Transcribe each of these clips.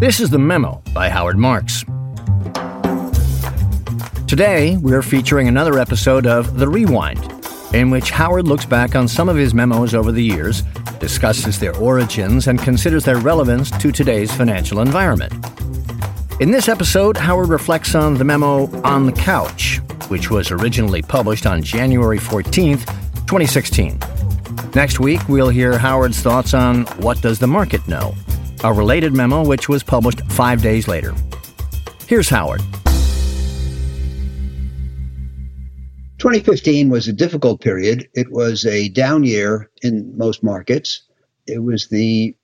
This is The Memo by Howard Marks. Today, we're featuring another episode of The Rewind, in which Howard looks back on some of his memos over the years, discusses their origins, and considers their relevance to today's financial environment. In this episode, Howard reflects on the memo On the Couch, which was originally published on January 14th, 2016. Next week, we'll hear Howard's thoughts on What Does the Market Know? A related memo which was published five days later. Here's Howard. 2015 was a difficult period. It was a down year in most markets. It was the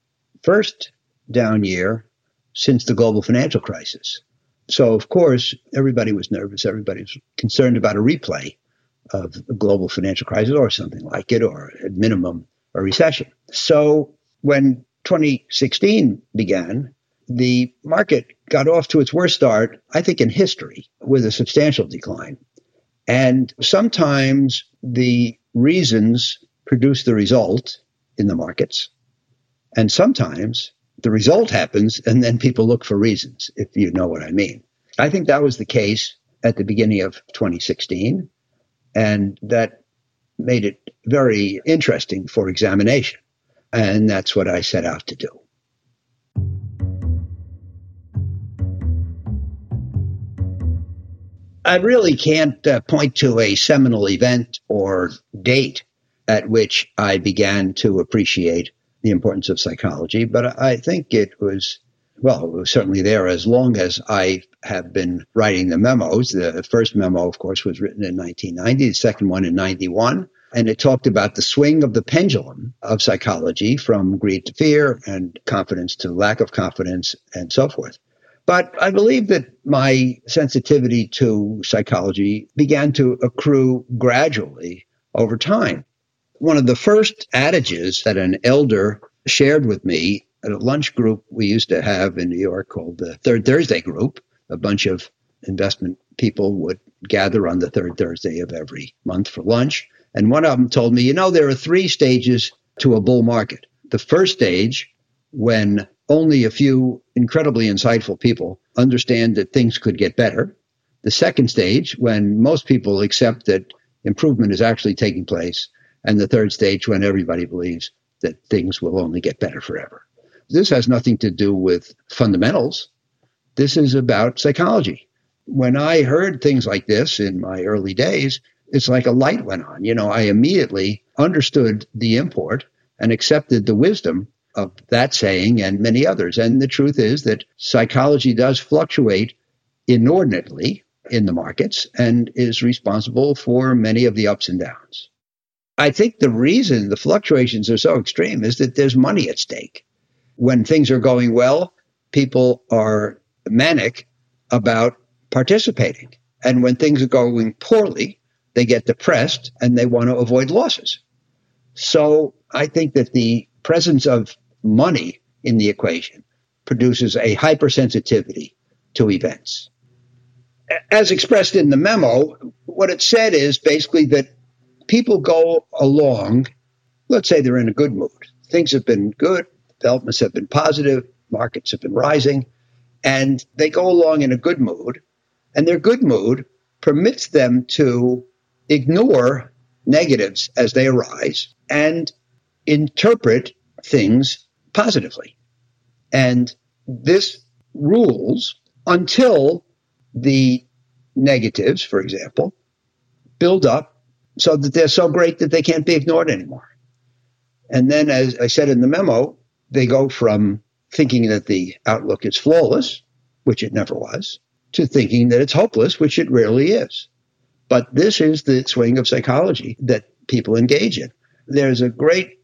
first down year since the global financial crisis. So, of course, everybody was nervous. Everybody was concerned about a replay of the global financial crisis or something like it, or at minimum, a recession. So, when 2016 began, the market got off to its worst start, I think, in history with a substantial decline. And sometimes the reasons produce the result in the markets. And sometimes the result happens and then people look for reasons, if you know what I mean. I think that was the case at the beginning of 2016. And that made it very interesting for examination. And that's what I set out to do. I really can't uh, point to a seminal event or date at which I began to appreciate the importance of psychology, but I think it was, well, it was certainly there as long as I have been writing the memos. The first memo, of course, was written in 1990, the second one in 91. And it talked about the swing of the pendulum of psychology from greed to fear and confidence to lack of confidence and so forth. But I believe that my sensitivity to psychology began to accrue gradually over time. One of the first adages that an elder shared with me at a lunch group we used to have in New York called the Third Thursday Group, a bunch of investment people would gather on the third Thursday of every month for lunch. And one of them told me, you know, there are three stages to a bull market. The first stage, when only a few incredibly insightful people understand that things could get better. The second stage, when most people accept that improvement is actually taking place. And the third stage, when everybody believes that things will only get better forever. This has nothing to do with fundamentals. This is about psychology. When I heard things like this in my early days, it's like a light went on. You know, I immediately understood the import and accepted the wisdom of that saying and many others. And the truth is that psychology does fluctuate inordinately in the markets and is responsible for many of the ups and downs. I think the reason the fluctuations are so extreme is that there's money at stake. When things are going well, people are manic about participating. And when things are going poorly, they get depressed and they want to avoid losses. So I think that the presence of money in the equation produces a hypersensitivity to events. As expressed in the memo, what it said is basically that people go along, let's say they're in a good mood. Things have been good, developments have been positive, markets have been rising, and they go along in a good mood. And their good mood permits them to ignore negatives as they arise and interpret things positively. And this rules until the negatives, for example, build up so that they're so great that they can't be ignored anymore. And then, as I said in the memo, they go from thinking that the outlook is flawless, which it never was, to thinking that it's hopeless, which it rarely is. But this is the swing of psychology that people engage in. There's a great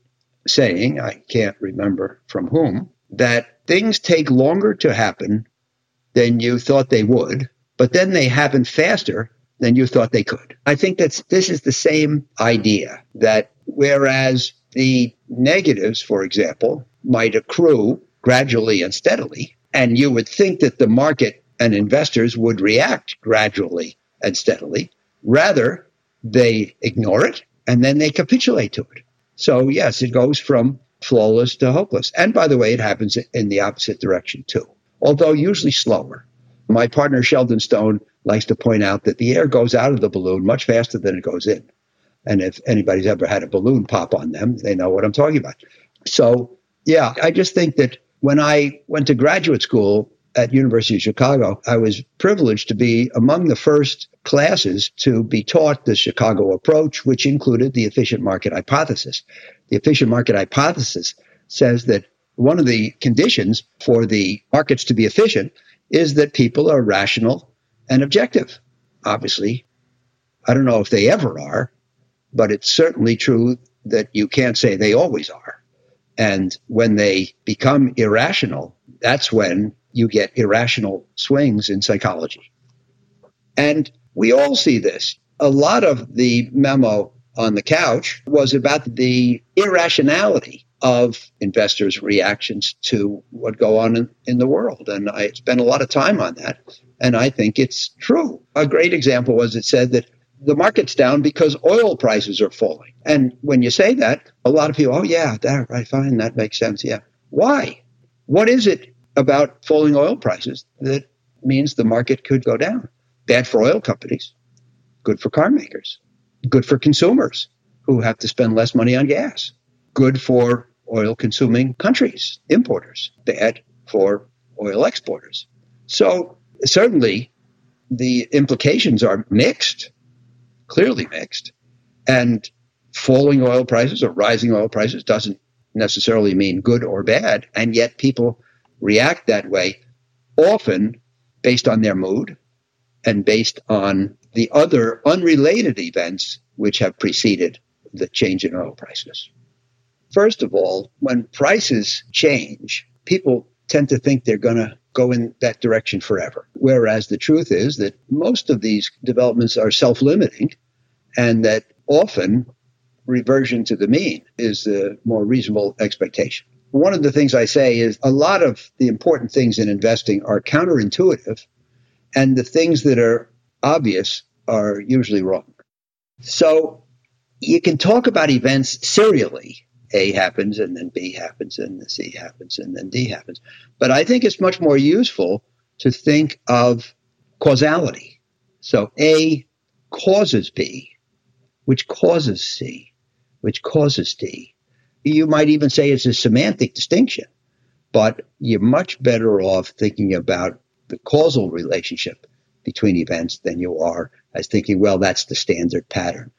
saying, I can't remember from whom, that things take longer to happen than you thought they would, but then they happen faster than you thought they could. I think that this is the same idea that whereas the negatives, for example, might accrue gradually and steadily, and you would think that the market and investors would react gradually and steadily, Rather, they ignore it and then they capitulate to it. So, yes, it goes from flawless to hopeless. And by the way, it happens in the opposite direction too. although usually slower. My partner Sheldon Stone likes to point out that the air goes out of the balloon much faster than it goes in. And if anybody's ever had a balloon pop on them, they know what I'm talking about. So, yeah, I just think that when I went to graduate school at University of Chicago, I was privileged to be among the first classes to be taught the Chicago approach, which included the efficient market hypothesis. The efficient market hypothesis says that one of the conditions for the markets to be efficient is that people are rational and objective. Obviously, I don't know if they ever are, but it's certainly true that you can't say they always are. And when they become irrational, that's when you get irrational swings in psychology. And we all see this. A lot of the memo on the couch was about the irrationality of investors' reactions to what go on in, in, the world. And I spent a lot of time on that. And I think it's true. A great example was it said that the market's down because oil prices are falling. And when you say that, a lot of people, oh, yeah, that, right, fine, that makes sense. Yeah. Why? What is it about falling oil prices that means the market could go down? Bad for oil companies, good for car makers, good for consumers who have to spend less money on gas, good for oil consuming countries, importers, bad for oil exporters. So certainly the implications are mixed, clearly mixed. And falling oil prices or rising oil prices doesn't necessarily mean good or bad. And yet people react that way often based on their mood and based on the other unrelated events which have preceded the change in oil prices. First of all, when prices change, people tend to think they're going to go in that direction forever. Whereas the truth is that most of these developments are self limiting and that often reversion to the mean is the more reasonable expectation. One of the things I say is a lot of the important things in investing are counterintuitive, and the things that are obvious are usually wrong. So you can talk about events serially a happens and then B happens and then C happens and then D happens. But I think it's much more useful to think of causality. So A causes B, which causes C, which causes D. You might even say it's a semantic distinction, but you're much better off thinking about the causal relationship between events than you are as thinking, well, that's the standard pattern.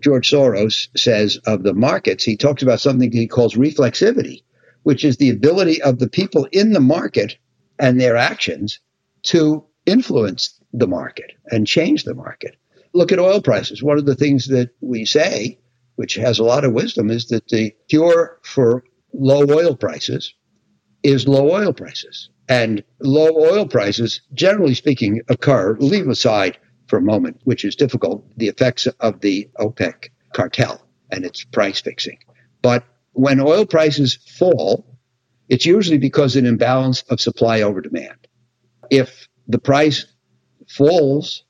George Soros says of the markets, he talks about something he calls reflexivity, which is the ability of the people in the market and their actions to influence the market and change the market. Look at oil prices. One of the things that we say, which has a lot of wisdom, is that the cure for low oil prices is low oil prices. And low oil prices, generally speaking, occur, leave aside for a moment, which is difficult, the effects of the OPEC cartel and its price fixing. But when oil prices fall, it's usually because of an imbalance of supply over demand. If the price falls,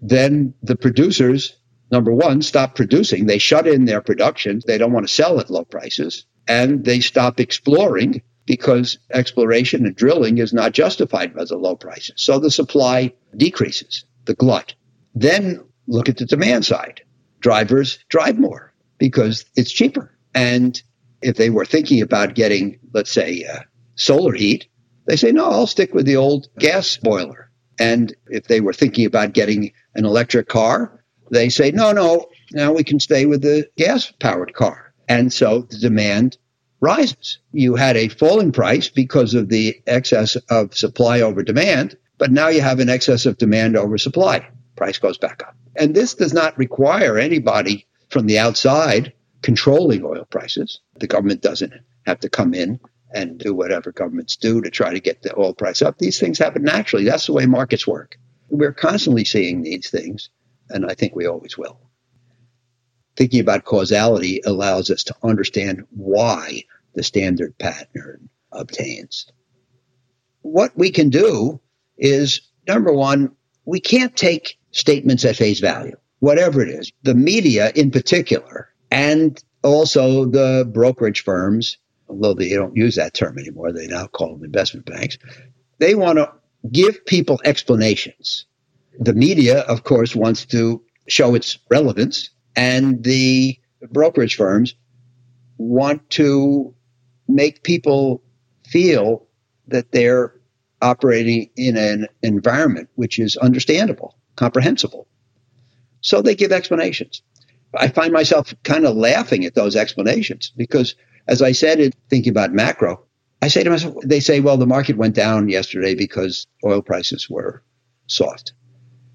then the producers, number one, stop producing. They shut in their production. They don't want to sell at low prices. And they stop exploring because exploration and drilling is not justified by the low prices. So the supply decreases the glut. Then look at the demand side. Drivers drive more because it's cheaper. And if they were thinking about getting, let's say, uh, solar heat, they say, no, I'll stick with the old gas boiler. And if they were thinking about getting an electric car, they say, no, no, now we can stay with the gas powered car. And so the demand rises. You had a falling price because of the excess of supply over demand, but now you have an excess of demand over supply. Price goes back up. And this does not require anybody from the outside controlling oil prices. The government doesn't have to come in and do whatever governments do to try to get the oil price up. These things happen naturally. That's the way markets work. We're constantly seeing these things, and I think we always will. Thinking about causality allows us to understand why the standard pattern obtains. What we can do is number one, we can't take statements at face value, whatever it is. The media in particular, and also the brokerage firms, although they don't use that term anymore, they now call them investment banks. They want to give people explanations. The media, of course, wants to show its relevance, and the brokerage firms want to make people feel that they're operating in an environment which is understandable, comprehensible. So they give explanations. I find myself kind of laughing at those explanations because, as I said, in thinking about macro, I say to myself, they say, well, the market went down yesterday because oil prices were soft.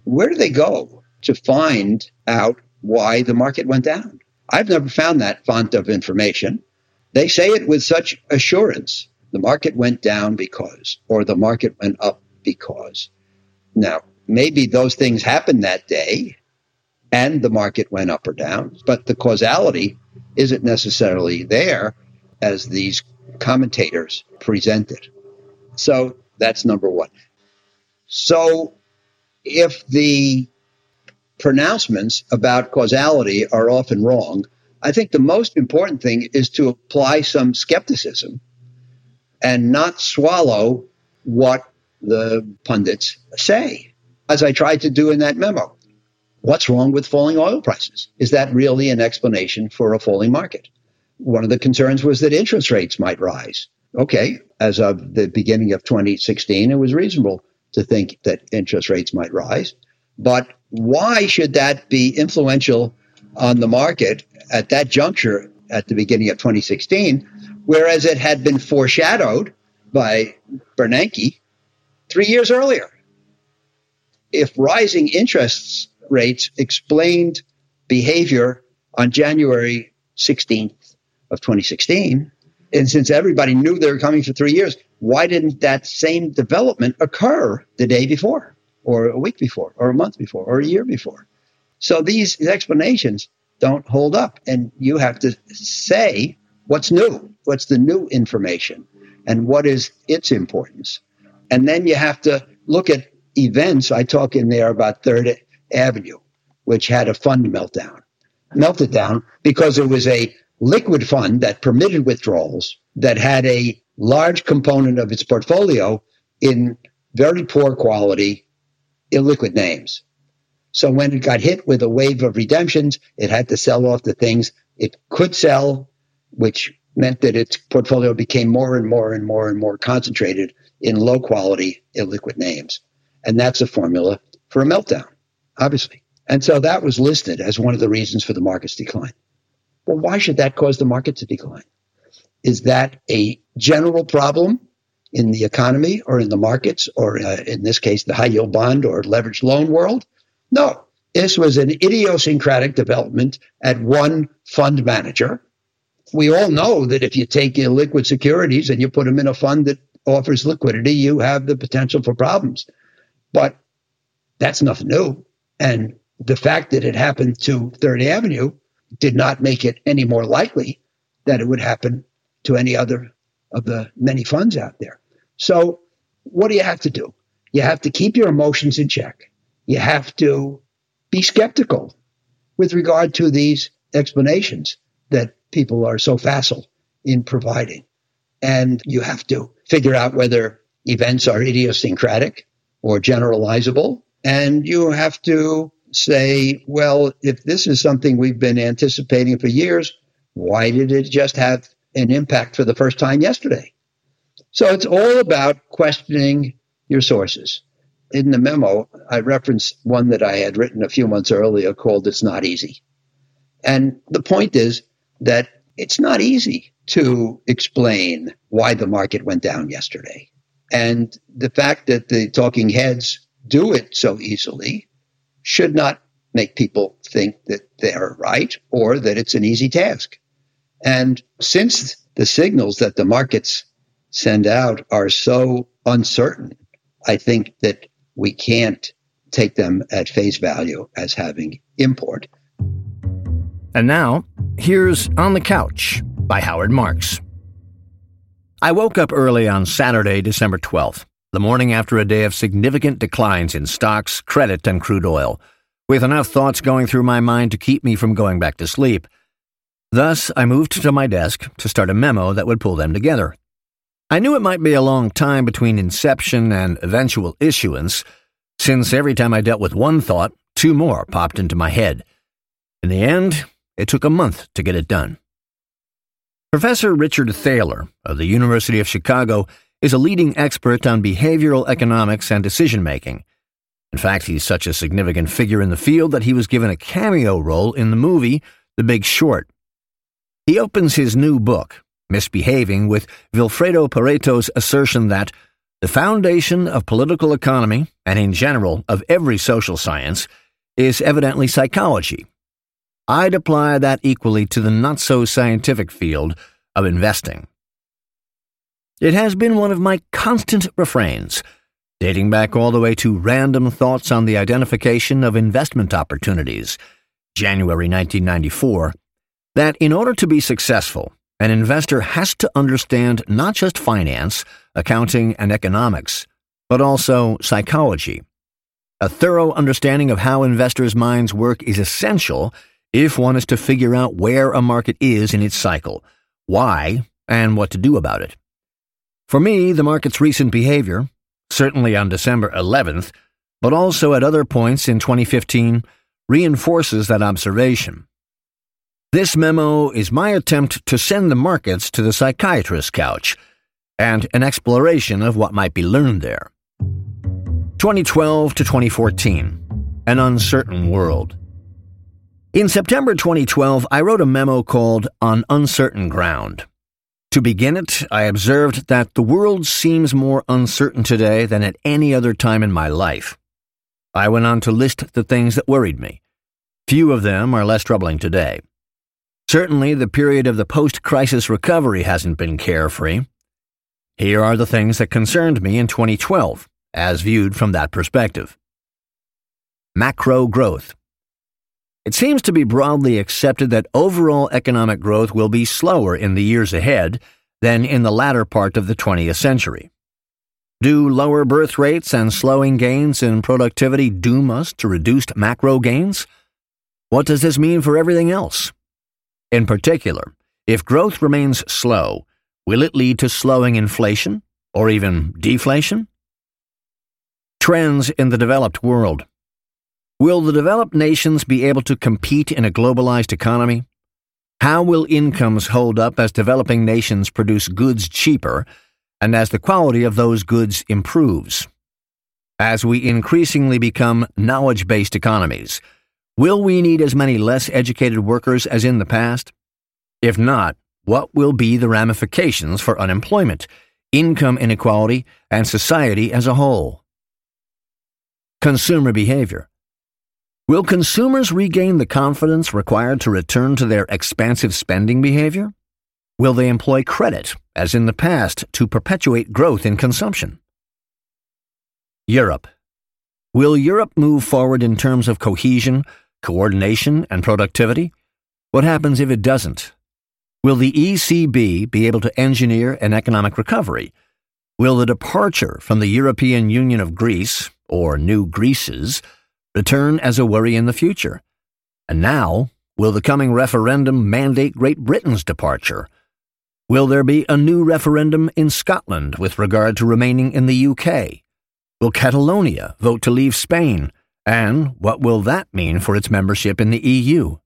Where do they go to find out why the market went down? I've never found that font of information. They say it with such assurance. The market went down because, or the market went up because. Now, maybe those things happened that day and the market went up or down, but the causality isn't necessarily there as these commentators present it. So that's number one. So if the pronouncements about causality are often wrong, I think the most important thing is to apply some skepticism and not swallow what the pundits say, as I tried to do in that memo. What's wrong with falling oil prices? Is that really an explanation for a falling market? One of the concerns was that interest rates might rise. Okay, as of the beginning of 2016, it was reasonable to think that interest rates might rise. But why should that be influential on the market at that juncture at the beginning of 2016, whereas it had been foreshadowed by Bernanke three years earlier? If rising interest rates explained behavior on January 16th of 2016, and since everybody knew they were coming for three years, why didn't that same development occur the day before, or a week before, or a month before, or a year before? So these explanations don't hold up. And you have to say what's new, what's the new information, and what is its importance. And then you have to look at events. I talk in there about Third Avenue, which had a fund meltdown. Melted down because it was a liquid fund that permitted withdrawals that had a large component of its portfolio in very poor quality illiquid names. So when it got hit with a wave of redemptions, it had to sell off the things it could sell, which meant that its portfolio became more and more and more and more concentrated in low quality illiquid names. And that's a formula for a meltdown, obviously. And so that was listed as one of the reasons for the market's decline. Well, why should that cause the market to decline? Is that a general problem in the economy or in the markets or uh, in this case, the high yield bond or leveraged loan world? No, this was an idiosyncratic development at one fund manager. We all know that if you take illiquid securities and you put them in a fund that offers liquidity, you have the potential for problems. But that's nothing new. And the fact that it happened to Third Avenue did not make it any more likely that it would happen to any other of the many funds out there. So, what do you have to do? You have to keep your emotions in check you have to be skeptical with regard to these explanations that people are so facile in providing. And you have to figure out whether events are idiosyncratic or generalizable. And you have to say, well, if this is something we've been anticipating for years, why did it just have an impact for the first time yesterday? So it's all about questioning your sources in the memo, I referenced one that I had written a few months earlier called It's Not Easy. And the point is that it's not easy to explain why the market went down yesterday. And the fact that the talking heads do it so easily should not make people think that they're right or that it's an easy task. And since the signals that the markets send out are so uncertain, I think that we can't take them at face value as having import. And now, here's On the Couch by Howard Marks. I woke up early on Saturday, December 12th, the morning after a day of significant declines in stocks, credit, and crude oil, with enough thoughts going through my mind to keep me from going back to sleep. Thus, I moved to my desk to start a memo that would pull them together. I knew it might be a long time between inception and eventual issuance, since every time I dealt with one thought, two more popped into my head. In the end, it took a month to get it done. Professor Richard Thaler of the University of Chicago is a leading expert on behavioral economics and decision making. In fact, he's such a significant figure in the field that he was given a cameo role in the movie The Big Short. He opens his new book, Misbehaving, with Vilfredo Pareto's assertion that the foundation of political economy, and in general of every social science, is evidently psychology. I'd apply that equally to the not so scientific field of investing. It has been one of my constant refrains, dating back all the way to random thoughts on the identification of investment opportunities, January 1994, that in order to be successful, an investor has to understand not just finance, accounting, and economics, but also psychology. A thorough understanding of how investors' minds work is essential if one is to figure out where a market is in its cycle, why, and what to do about it. For me, the market's recent behavior, certainly on December 11th, but also at other points in 2015, reinforces that observation. This memo is my attempt to send the markets to the psychiatrist's couch and an exploration of what might be learned there. 2012 to 2014 An Uncertain World. In September 2012, I wrote a memo called On Uncertain Ground. To begin it, I observed that the world seems more uncertain today than at any other time in my life. I went on to list the things that worried me. Few of them are less troubling today. Certainly, the period of the post crisis recovery hasn't been carefree. Here are the things that concerned me in 2012, as viewed from that perspective. Macro growth. It seems to be broadly accepted that overall economic growth will be slower in the years ahead than in the latter part of the 20th century. Do lower birth rates and slowing gains in productivity doom us to reduced macro gains? What does this mean for everything else? In particular, if growth remains slow, will it lead to slowing inflation or even deflation? Trends in the developed world. Will the developed nations be able to compete in a globalized economy? How will incomes hold up as developing nations produce goods cheaper and as the quality of those goods improves? As we increasingly become knowledge based economies, will we need as many less educated workers as in the past? If not, what will be the ramifications for unemployment, income inequality, and society as a whole? Consumer behavior. Will consumers regain the confidence required to return to their expansive spending behavior? Will they employ credit, as in the past, to perpetuate growth in consumption? Europe. Will Europe move forward in terms of cohesion, coordination, and productivity? What happens if it doesn't? Will the ECB be able to engineer an economic recovery? Will the departure from the European Union of Greece, or New Greece's, return as a worry in the future? And now, will the coming referendum mandate Great Britain's departure? Will there be a new referendum in Scotland with regard to remaining in the UK? Will Catalonia vote to leave Spain? And what will that mean for its membership in the EU?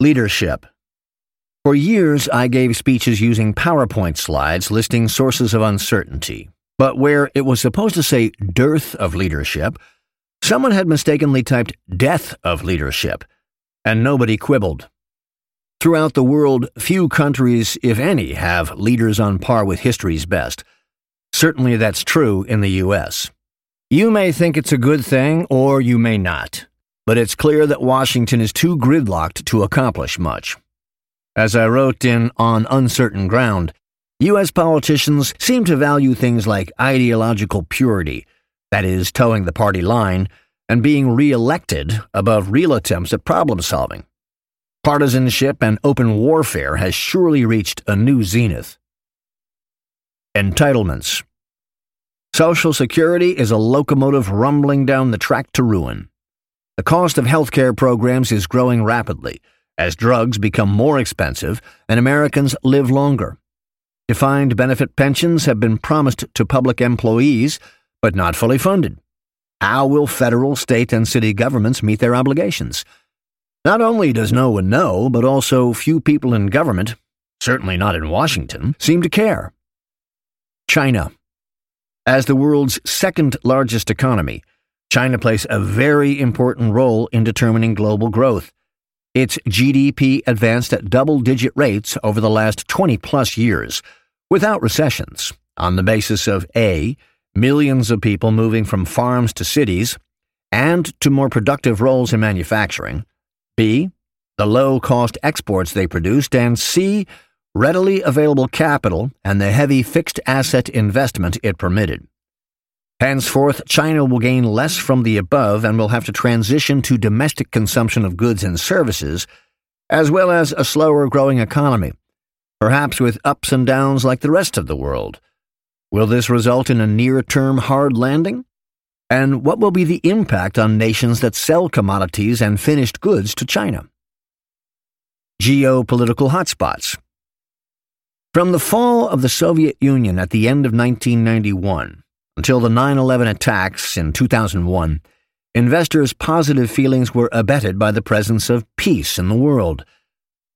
Leadership. For years, I gave speeches using PowerPoint slides listing sources of uncertainty, but where it was supposed to say dearth of leadership, Someone had mistakenly typed death of leadership, and nobody quibbled. Throughout the world, few countries, if any, have leaders on par with history's best. Certainly that's true in the U.S. You may think it's a good thing, or you may not, but it's clear that Washington is too gridlocked to accomplish much. As I wrote in On Uncertain Ground, U.S. politicians seem to value things like ideological purity that is, toeing the party line, and being re elected above real attempts at problem solving. Partisanship and open warfare has surely reached a new zenith. Entitlements. Social Security is a locomotive rumbling down the track to ruin. The cost of healthcare programs is growing rapidly as drugs become more expensive and Americans live longer. Defined benefit pensions have been promised to public employees, but not fully funded. How will federal, state, and city governments meet their obligations? Not only does no one know, but also few people in government, certainly not in Washington, seem to care. China. As the world's second largest economy, China plays a very important role in determining global growth. Its GDP advanced at double digit rates over the last 20 plus years without recessions, on the basis of A, millions of people moving from farms to cities and to more productive roles in manufacturing, B, the low cost exports they produced, and C, readily available capital and the heavy fixed asset investment it permitted. Henceforth, China will gain less from the above and will have to transition to domestic consumption of goods and services, as well as a slower growing economy perhaps with ups and downs like the rest of the world. Will this result in a near term hard landing? And what will be the impact on nations that sell commodities and finished goods to China? Geopolitical hotspots. From the fall of the Soviet Union at the end of 1991 until the 9 11 attacks in 2001, investors' positive feelings were abetted by the presence of peace in the world.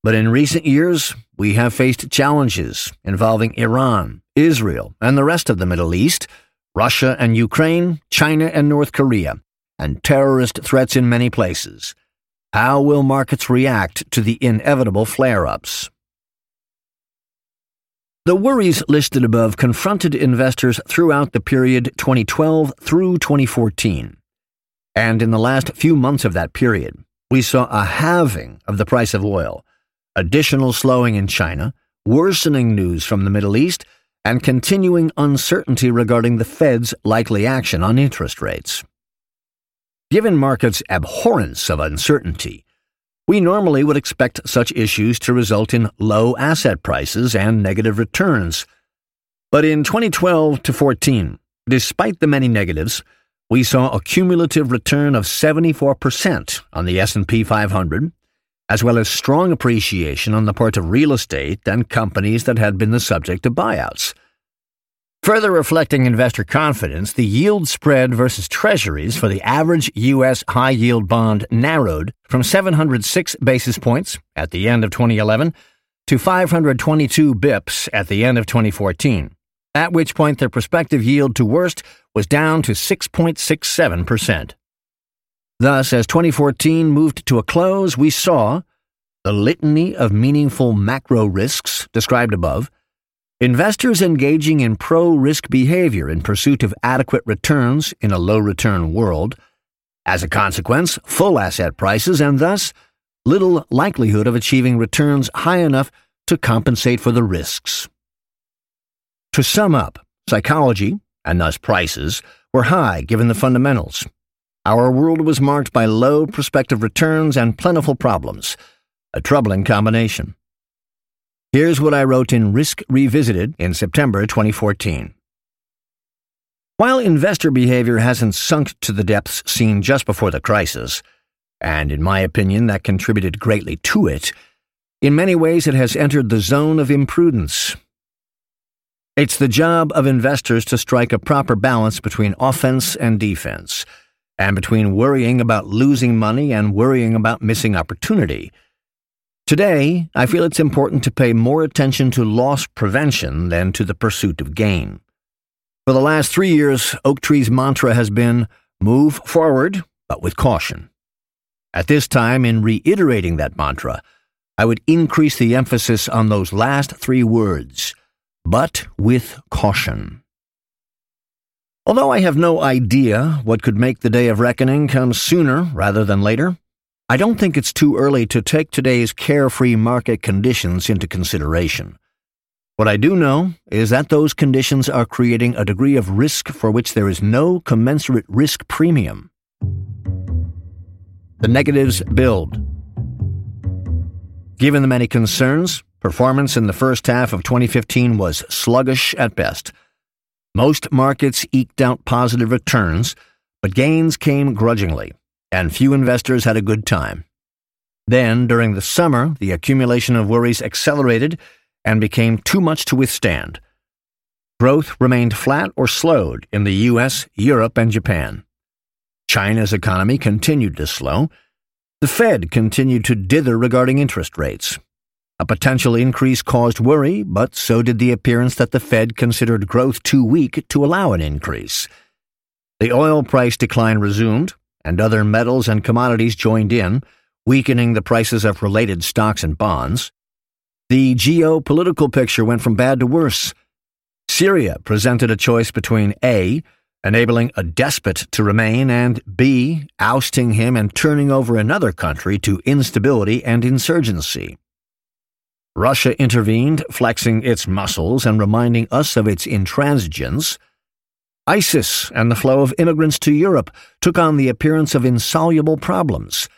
But in recent years, we have faced challenges involving Iran, Israel, and the rest of the Middle East, Russia and Ukraine, China and North Korea, and terrorist threats in many places. How will markets react to the inevitable flare ups? The worries listed above confronted investors throughout the period 2012 through 2014. And in the last few months of that period, we saw a halving of the price of oil additional slowing in China, worsening news from the Middle East, and continuing uncertainty regarding the Fed's likely action on interest rates. Given markets' abhorrence of uncertainty, we normally would expect such issues to result in low asset prices and negative returns. But in 2012 to 14, despite the many negatives, we saw a cumulative return of 74% on the S&P 500 as well as strong appreciation on the part of real estate and companies that had been the subject of buyouts. Further reflecting investor confidence, the yield spread versus treasuries for the average U.S. high yield bond narrowed from 706 basis points at the end of 2011 to 522 bips at the end of 2014, at which point their prospective yield to worst was down to 6.67%. Thus, as 2014 moved to a close, we saw the litany of meaningful macro risks described above, investors engaging in pro risk behavior in pursuit of adequate returns in a low return world, as a consequence, full asset prices, and thus little likelihood of achieving returns high enough to compensate for the risks. To sum up, psychology, and thus prices, were high given the fundamentals our world was marked by low prospective returns and plentiful problems, a troubling combination. Here's what I wrote in Risk Revisited in September 2014. While investor behavior hasn't sunk to the depths seen just before the crisis, and in my opinion that contributed greatly to it, in many ways it has entered the zone of imprudence. It's the job of investors to strike a proper balance between offense and defense and between worrying about losing money and worrying about missing opportunity. Today, I feel it's important to pay more attention to loss prevention than to the pursuit of gain. For the last three years, Oaktree's mantra has been move forward, but with caution. At this time, in reiterating that mantra, I would increase the emphasis on those last three words, but with caution. Although I have no idea what could make the day of reckoning come sooner rather than later, I don't think it's too early to take today's carefree market conditions into consideration. What I do know is that those conditions are creating a degree of risk for which there is no commensurate risk premium. The negatives build. Given the many concerns, performance in the first half of 2015 was sluggish at best most markets eked out positive returns, but gains came grudgingly, and few investors had a good time. Then, during the summer, the accumulation of worries accelerated, and became too much to withstand. Growth remained flat or slowed in the US, Europe, and Japan. China's economy continued to slow. The Fed continued to dither regarding interest rates. A potential increase caused worry, but so did the appearance that the Fed considered growth too weak to allow an increase. The oil price decline resumed, and other metals and commodities joined in, weakening the prices of related stocks and bonds. The geopolitical picture went from bad to worse. Syria presented a choice between A, enabling a despot to remain, and B, ousting him and turning over another country to instability and insurgency. Russia intervened, flexing its muscles and reminding us of its intransigence. ISIS and the flow of immigrants to Europe took on the appearance of insoluble problems.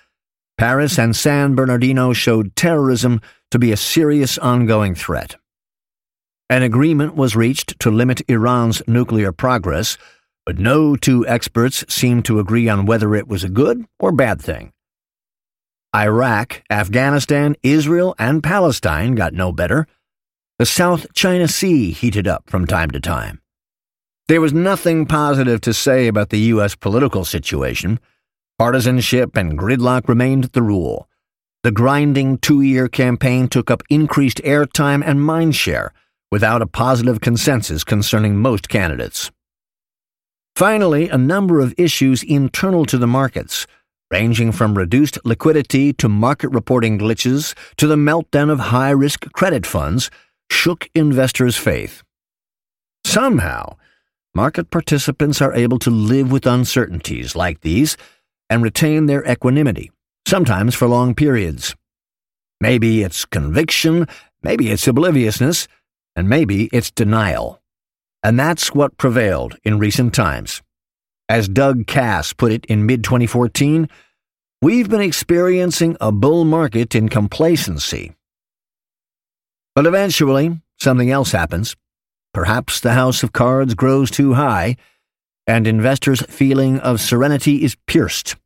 Paris and San Bernardino showed terrorism to be a serious ongoing threat. An agreement was reached to limit Iran's nuclear progress, but no two experts seemed to agree on whether it was a good or bad thing. Iraq, Afghanistan, Israel, and Palestine got no better. The South China Sea heated up from time to time. There was nothing positive to say about the U.S. political situation. Partisanship and gridlock remained the rule. The grinding two year campaign took up increased airtime and mindshare without a positive consensus concerning most candidates. Finally, a number of issues internal to the markets, ranging from reduced liquidity to market reporting glitches to the meltdown of high risk credit funds, shook investors' faith. Somehow, market participants are able to live with uncertainties like these and retain their equanimity, sometimes for long periods. Maybe it's conviction, maybe it's obliviousness, and maybe it's denial. And that's what prevailed in recent times. As Doug Kass put it in mid 2014, we've been experiencing a bull market in complacency. But eventually, something else happens. Perhaps the house of cards grows too high, and investors' feeling of serenity is pierced.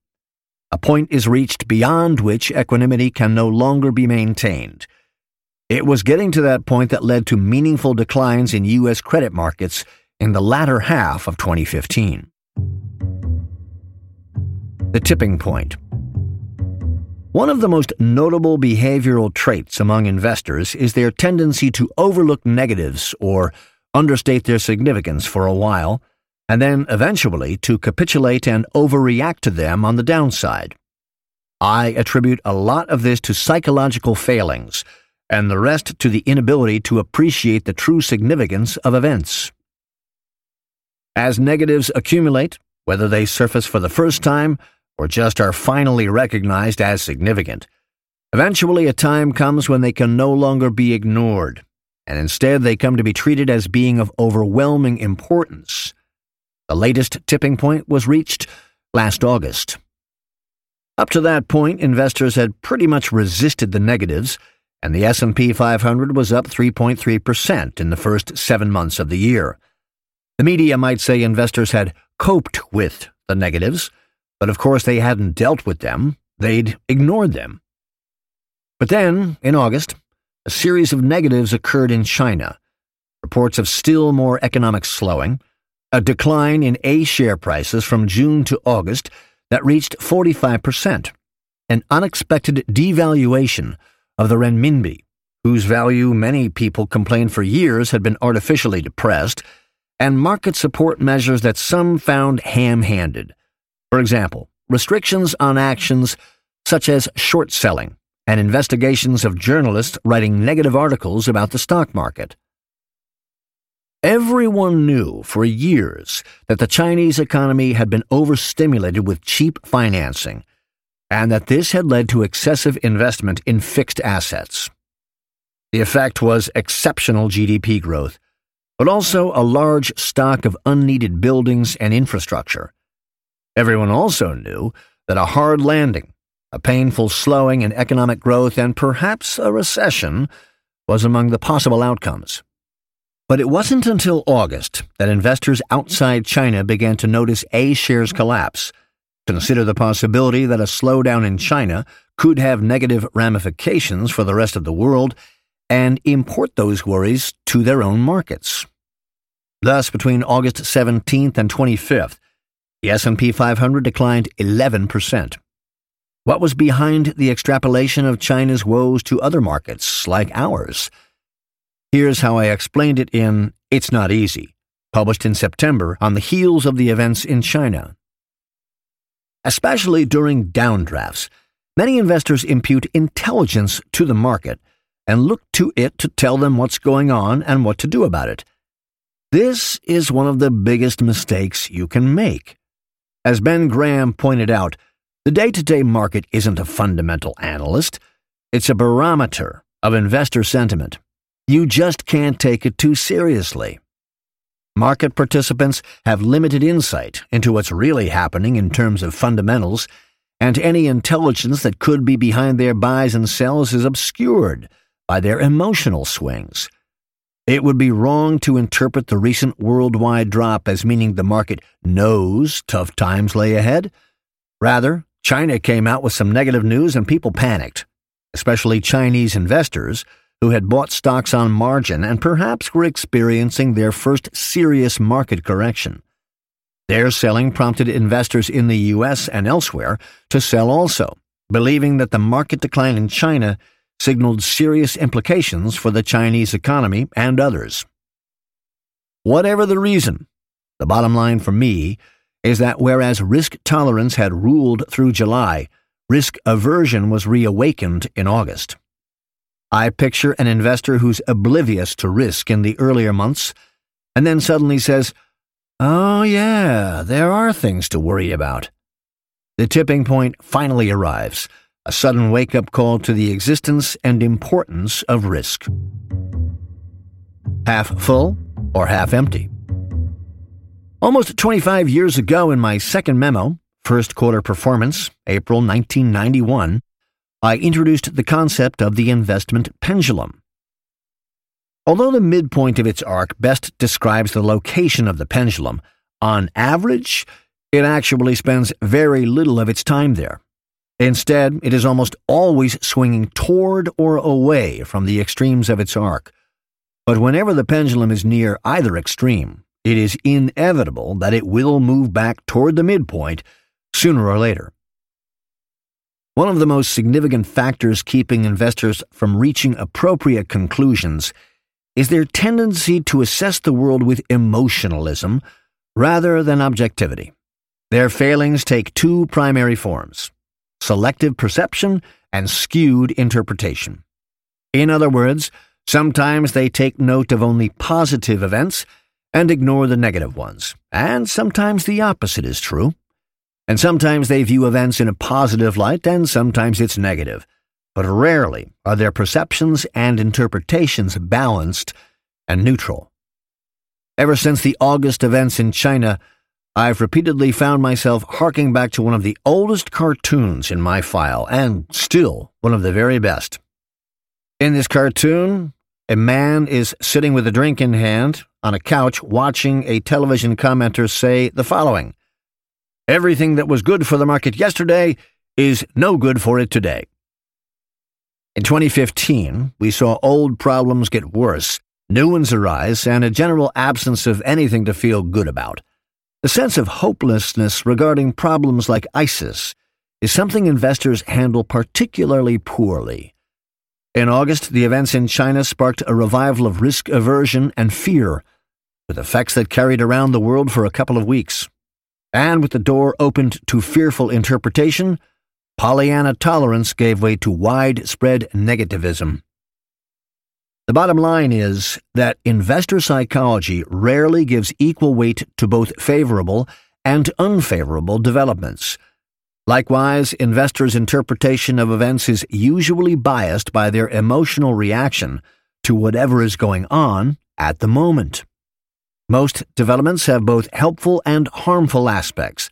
A point is reached beyond which equanimity can no longer be maintained. It was getting to that point that led to meaningful declines in U.S. credit markets in the latter half of 2015. The tipping point. One of the most notable behavioral traits among investors is their tendency to overlook negatives or understate their significance for a while, and then eventually to capitulate and overreact to them on the downside. I attribute a lot of this to psychological failings and the rest to the inability to appreciate the true significance of events. As negatives accumulate, whether they surface for the first time or just are finally recognized as significant, eventually a time comes when they can no longer be ignored, and instead they come to be treated as being of overwhelming importance. The latest tipping point was reached last August. Up to that point, investors had pretty much resisted the negatives and the S&P 500 was up 3.3% in the first 7 months of the year. The media might say investors had coped with the negatives, but of course they hadn't dealt with them, they'd ignored them. But then, in August, a series of negatives occurred in China. Reports of still more economic slowing, a decline in A share prices from June to August that reached 45%, an unexpected devaluation of the renminbi, whose value many people complained for years had been artificially depressed, and market support measures that some found ham handed. For example, restrictions on actions such as short selling and investigations of journalists writing negative articles about the stock market. Everyone knew for years that the Chinese economy had been overstimulated with cheap financing and that this had led to excessive investment in fixed assets. The effect was exceptional GDP growth, but also a large stock of unneeded buildings and infrastructure. Everyone also knew that a hard landing, a painful slowing in economic growth, and perhaps a recession was among the possible outcomes. But it wasn't until August that investors outside China began to notice A shares collapse consider the possibility that a slowdown in China could have negative ramifications for the rest of the world, and import those worries to their own markets. Thus, between August 17th and 25th, the S&P 500 declined 11%. What was behind the extrapolation of China's woes to other markets like ours? Here's how I explained it in It's Not Easy, published in September on the heels of the events in China. Especially during downdrafts, many investors impute intelligence to the market and look to it to tell them what's going on and what to do about it. This is one of the biggest mistakes you can make. As Ben Graham pointed out, the day to day market isn't a fundamental analyst, it's a barometer of investor sentiment. You just can't take it too seriously. Market participants have limited insight into what's really happening in terms of fundamentals, and any intelligence that could be behind their buys and sells is obscured by their emotional swings. It would be wrong to interpret the recent worldwide drop as meaning the market knows tough times lay ahead. Rather, China came out with some negative news and people panicked, especially Chinese investors who had bought stocks on margin and perhaps were experiencing their first serious market correction. Their selling prompted investors in the U.S. and elsewhere to sell also, believing that the market decline in China signaled serious implications for the Chinese economy and others. Whatever the reason, the bottom line for me is that whereas risk tolerance had ruled through July, risk aversion was reawakened in August. I picture an investor who's oblivious to risk in the earlier months and then suddenly says, Oh, yeah, there are things to worry about. The tipping point finally arrives a sudden wake up call to the existence and importance of risk. Half full or half empty? Almost 25 years ago, in my second memo, First Quarter Performance, April 1991, I introduced the concept of the investment pendulum. Although the midpoint of its arc best describes the location of the pendulum, on average, it actually spends very little of its time there. Instead, it is almost always swinging toward or away from the extremes of its arc. But whenever the pendulum is near either extreme, it is inevitable that it will move back toward the midpoint sooner or later. One of the most significant factors keeping investors from reaching appropriate conclusions is their tendency to assess the world with emotionalism rather than objectivity. Their failings take two primary forms selective perception, and skewed interpretation. In other words, sometimes they take note of only positive events and ignore the negative ones, and sometimes the opposite is true. And sometimes they view events in a positive light, and sometimes it's negative. But rarely are their perceptions and interpretations balanced and neutral. Ever since the August events in China, I've repeatedly found myself harking back to one of the oldest cartoons in my file, and still one of the very best. In this cartoon, a man is sitting with a drink in hand on a couch watching a television commenter say the following Everything that was good for the market yesterday is no good for it today. In 2015, we saw old problems get worse, new ones arise, and a general absence of anything to feel good about. The sense of hopelessness regarding problems like ISIS is something investors handle particularly poorly. In August, the events in China sparked a revival of risk aversion and fear, with effects that carried around the world for a couple of weeks. And with the door opened to fearful interpretation, Pollyanna tolerance gave way to widespread negativism. The bottom line is that investor psychology rarely gives equal weight to both favorable and unfavorable developments. Likewise, investors' interpretation of events is usually biased by their emotional reaction to whatever is going on at the moment. Most developments have both helpful and harmful aspects,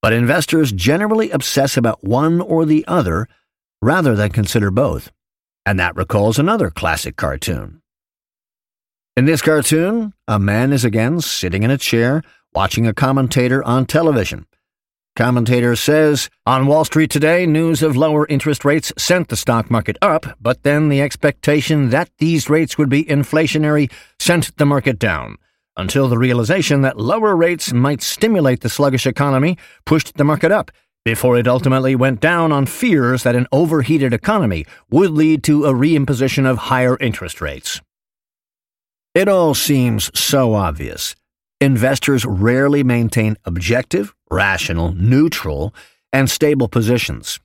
but investors generally obsess about one or the other rather than consider both. And that recalls another classic cartoon. In this cartoon, a man is again sitting in a chair watching a commentator on television. Commentator says on Wall Street today, news of lower interest rates sent the stock market up, but then the expectation that these rates would be inflationary sent the market down. Until the realization that lower rates might stimulate the sluggish economy pushed the market up, before it ultimately went down on fears that an overheated economy would lead to a reimposition of higher interest rates. It all seems so obvious. Investors rarely maintain objective, rational, neutral, and stable positions.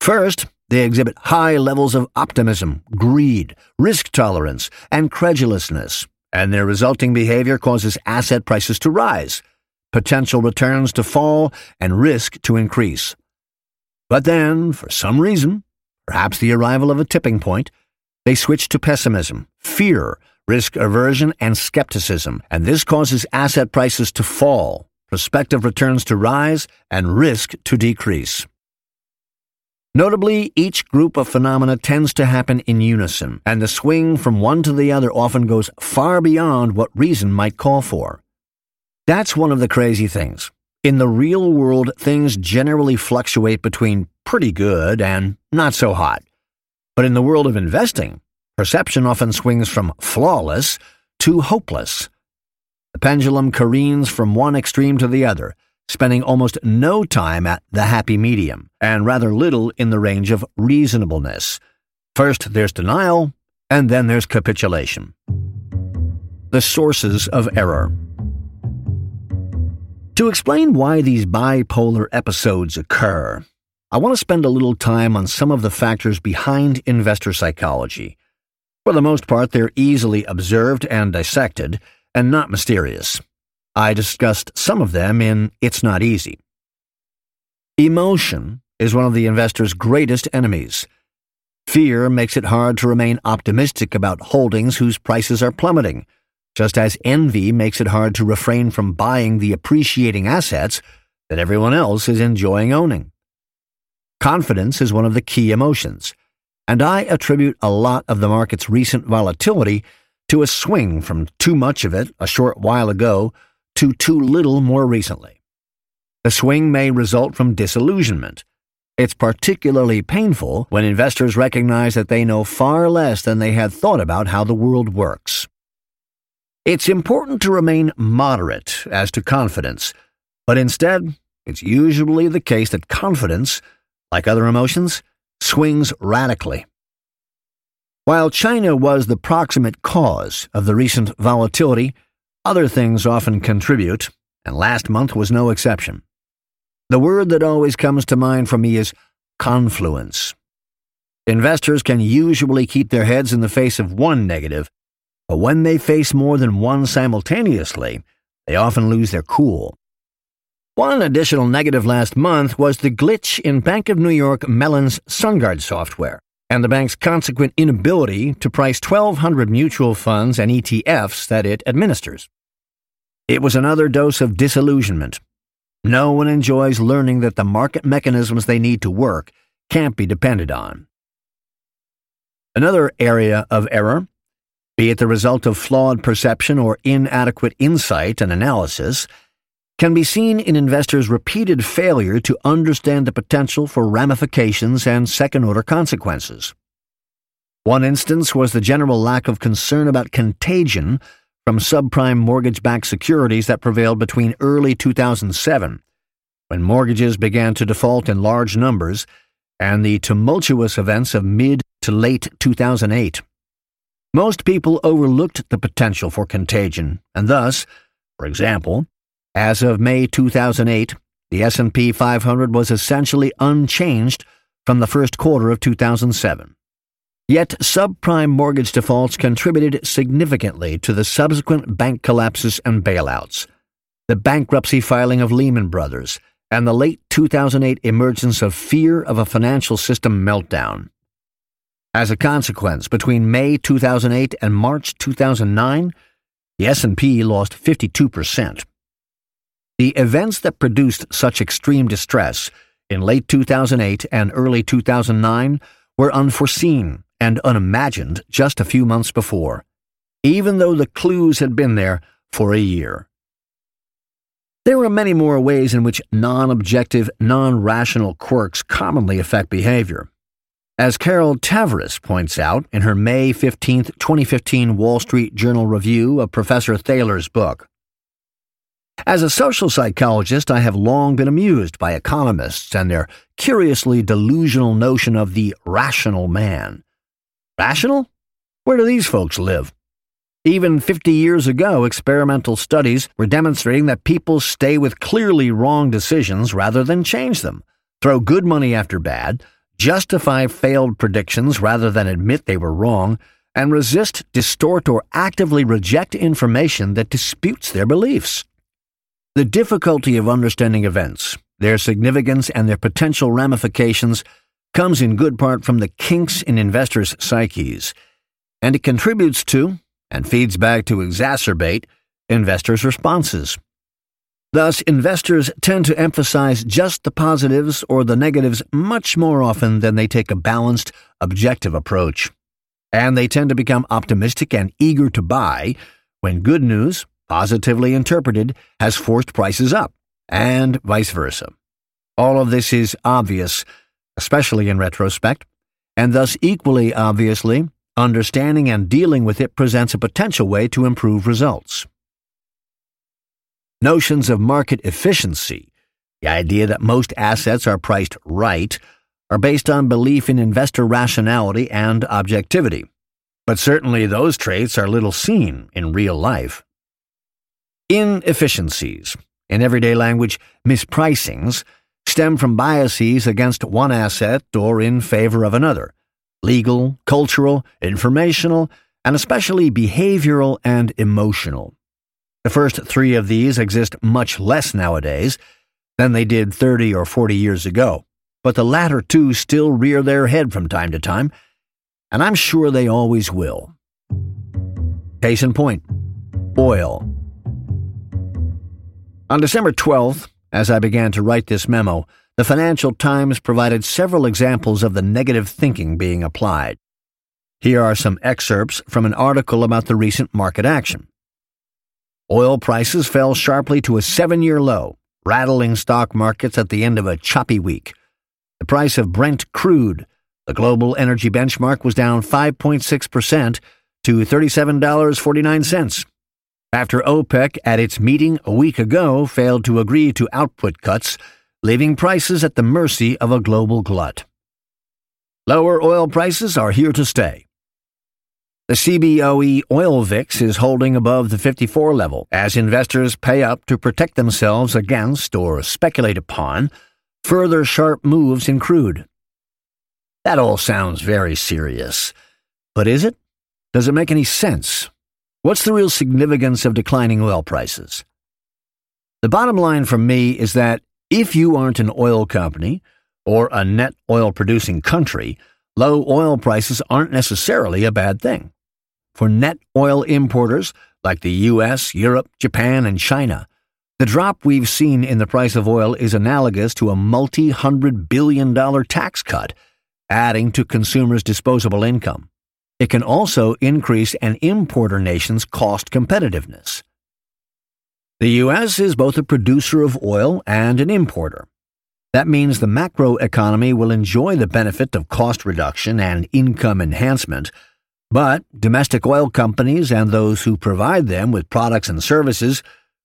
First, they exhibit high levels of optimism, greed, risk tolerance, and credulousness, and their resulting behavior causes asset prices to rise, potential returns to fall, and risk to increase. But then, for some reason, perhaps the arrival of a tipping point, they switch to pessimism, fear, risk aversion, and skepticism, and this causes asset prices to fall, prospective returns to rise, and risk to decrease. Notably, each group of phenomena tends to happen in unison, and the swing from one to the other often goes far beyond what reason might call for. That's one of the crazy things. In the real world, things generally fluctuate between pretty good and not so hot. But in the world of investing, Perception often swings from flawless to hopeless. The pendulum careens from one extreme to the other, spending almost no time at the happy medium, and rather little in the range of reasonableness. First there's denial, and then there's capitulation. The sources of error. To explain why these bipolar episodes occur, I want to spend a little time on some of the factors behind investor psychology for the most part, they're easily observed and dissected, and not mysterious. I discussed some of them in It's Not Easy. Emotion is one of the investor's greatest enemies. Fear makes it hard to remain optimistic about holdings whose prices are plummeting, just as envy makes it hard to refrain from buying the appreciating assets that everyone else is enjoying owning. Confidence is one of the key emotions and I attribute a lot of the market's recent volatility to a swing from too much of it a short while ago to too little more recently. The swing may result from disillusionment. It's particularly painful when investors recognize that they know far less than they had thought about how the world works. It's important to remain moderate as to confidence, but instead, it's usually the case that confidence, like other emotions, swings radically. While China was the proximate cause of the recent volatility, other things often contribute, and last month was no exception. The word that always comes to mind for me is confluence. Investors can usually keep their heads in the face of one negative, but when they face more than one simultaneously, they often lose their cool. One additional negative last month was the glitch in Bank of New York Mellon's SunGard software and the bank's consequent inability to price 1,200 mutual funds and ETFs that it administers. It was another dose of disillusionment. No one enjoys learning that the market mechanisms they need to work can't be depended on. Another area of error, be it the result of flawed perception or inadequate insight and analysis, can be seen in investors' repeated failure to understand the potential for ramifications and second order consequences. One instance was the general lack of concern about contagion from subprime mortgage backed securities that prevailed between early 2007, when mortgages began to default in large numbers, and the tumultuous events of mid to late 2008. Most people overlooked the potential for contagion, and thus, for example, as of May 2008, the S&P 500 was essentially unchanged from the first quarter of 2007. Yet subprime mortgage defaults contributed significantly to the subsequent bank collapses and bailouts, the bankruptcy filing of Lehman Brothers, and the late 2008 emergence of fear of a financial system meltdown. As a consequence, between May 2008 and March 2009, the S&P lost 52%. The events that produced such extreme distress in late 2008 and early 2009 were unforeseen and unimagined just a few months before, even though the clues had been there for a year. There are many more ways in which non objective, non rational quirks commonly affect behavior. As Carol Tavris points out in her May 15, 2015 Wall Street Journal review of Professor Thaler's book. As a social psychologist, I have long been amused by economists and their curiously delusional notion of the rational man. Rational? Where do these folks live? Even 50 years ago, experimental studies were demonstrating that people stay with clearly wrong decisions rather than change them, throw good money after bad, justify failed predictions rather than admit they were wrong, and resist, distort, or actively reject information that disputes their beliefs. The difficulty of understanding events, their significance, and their potential ramifications comes in good part from the kinks in investors' psyches, and it contributes to, and feeds back to exacerbate investors' responses. Thus, investors tend to emphasize just the positives or the negatives much more often than they take a balanced, objective approach. And they tend to become optimistic and eager to buy when good news, positively interpreted, has forced prices up, and vice versa. All of this is obvious, especially in retrospect, and thus equally obviously Understanding and dealing with it presents a potential way to improve results. Notions of market efficiency, the idea that most assets are priced right, are based on belief in investor rationality and objectivity. But certainly those traits are little seen in real life. Inefficiencies, in everyday language, mispricings, stem from biases against one asset or in favor of another legal, cultural, informational, and especially behavioral and emotional. The first three of these exist much less nowadays than they did 30 or 40 years ago, but the latter two still rear their head from time to time, and I'm sure they always will. Case in point oil. On December 12th, as I began to write this memo, the Financial Times provided several examples of the negative thinking being applied. Here are some excerpts from an article about the recent market action. Oil prices fell sharply to a seven year low, rattling stock markets at the end of a choppy week. The price of Brent crude, the global energy benchmark, was down 5.6% to $37.49. After OPEC, at its meeting a week ago, failed to agree to output cuts, leaving prices at the mercy of a global glut. Lower oil prices are here to stay. The CBOE oil VIX is holding above the 54 level as investors pay up to protect themselves against or speculate upon further sharp moves in crude. That all sounds very serious. But is it? Does it make any sense? What's the real significance of declining oil prices? The bottom line for me is that if you aren't an oil company or a net oil producing country, low oil prices aren't necessarily a bad thing. For net oil importers like the US, Europe, Japan, and China, the drop we've seen in the price of oil is analogous to a multi hundred billion dollar tax cut, adding to consumers' disposable income. It can also increase an importer nation's cost competitiveness. The U.S. is both a producer of oil and an importer. That means the macroeconomy will enjoy the benefit of cost reduction and income enhancement, but domestic oil companies and those who provide them with products and services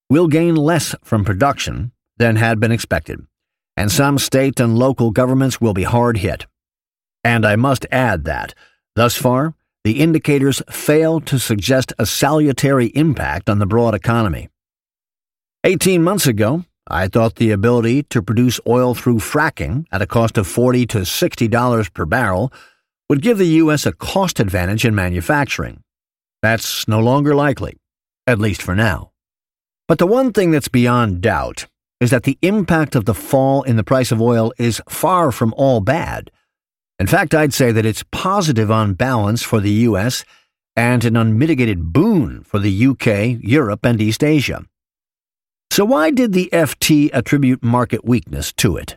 will gain less from production than had been expected, and some state and local governments will be hard hit. And I must add that, thus far, the indicators fail to suggest a salutary impact on the broad economy. Eighteen months ago, I thought the ability to produce oil through fracking at a cost of 40 to $60 per barrel would give the U.S. a cost advantage in manufacturing. That's no longer likely, at least for now. But the one thing that's beyond doubt is that the impact of the fall in the price of oil is far from all bad. In fact, I'd say that it's positive on balance for the U.S. and an unmitigated boon for the UK, Europe, and East Asia. So, why did the FT attribute market weakness to it?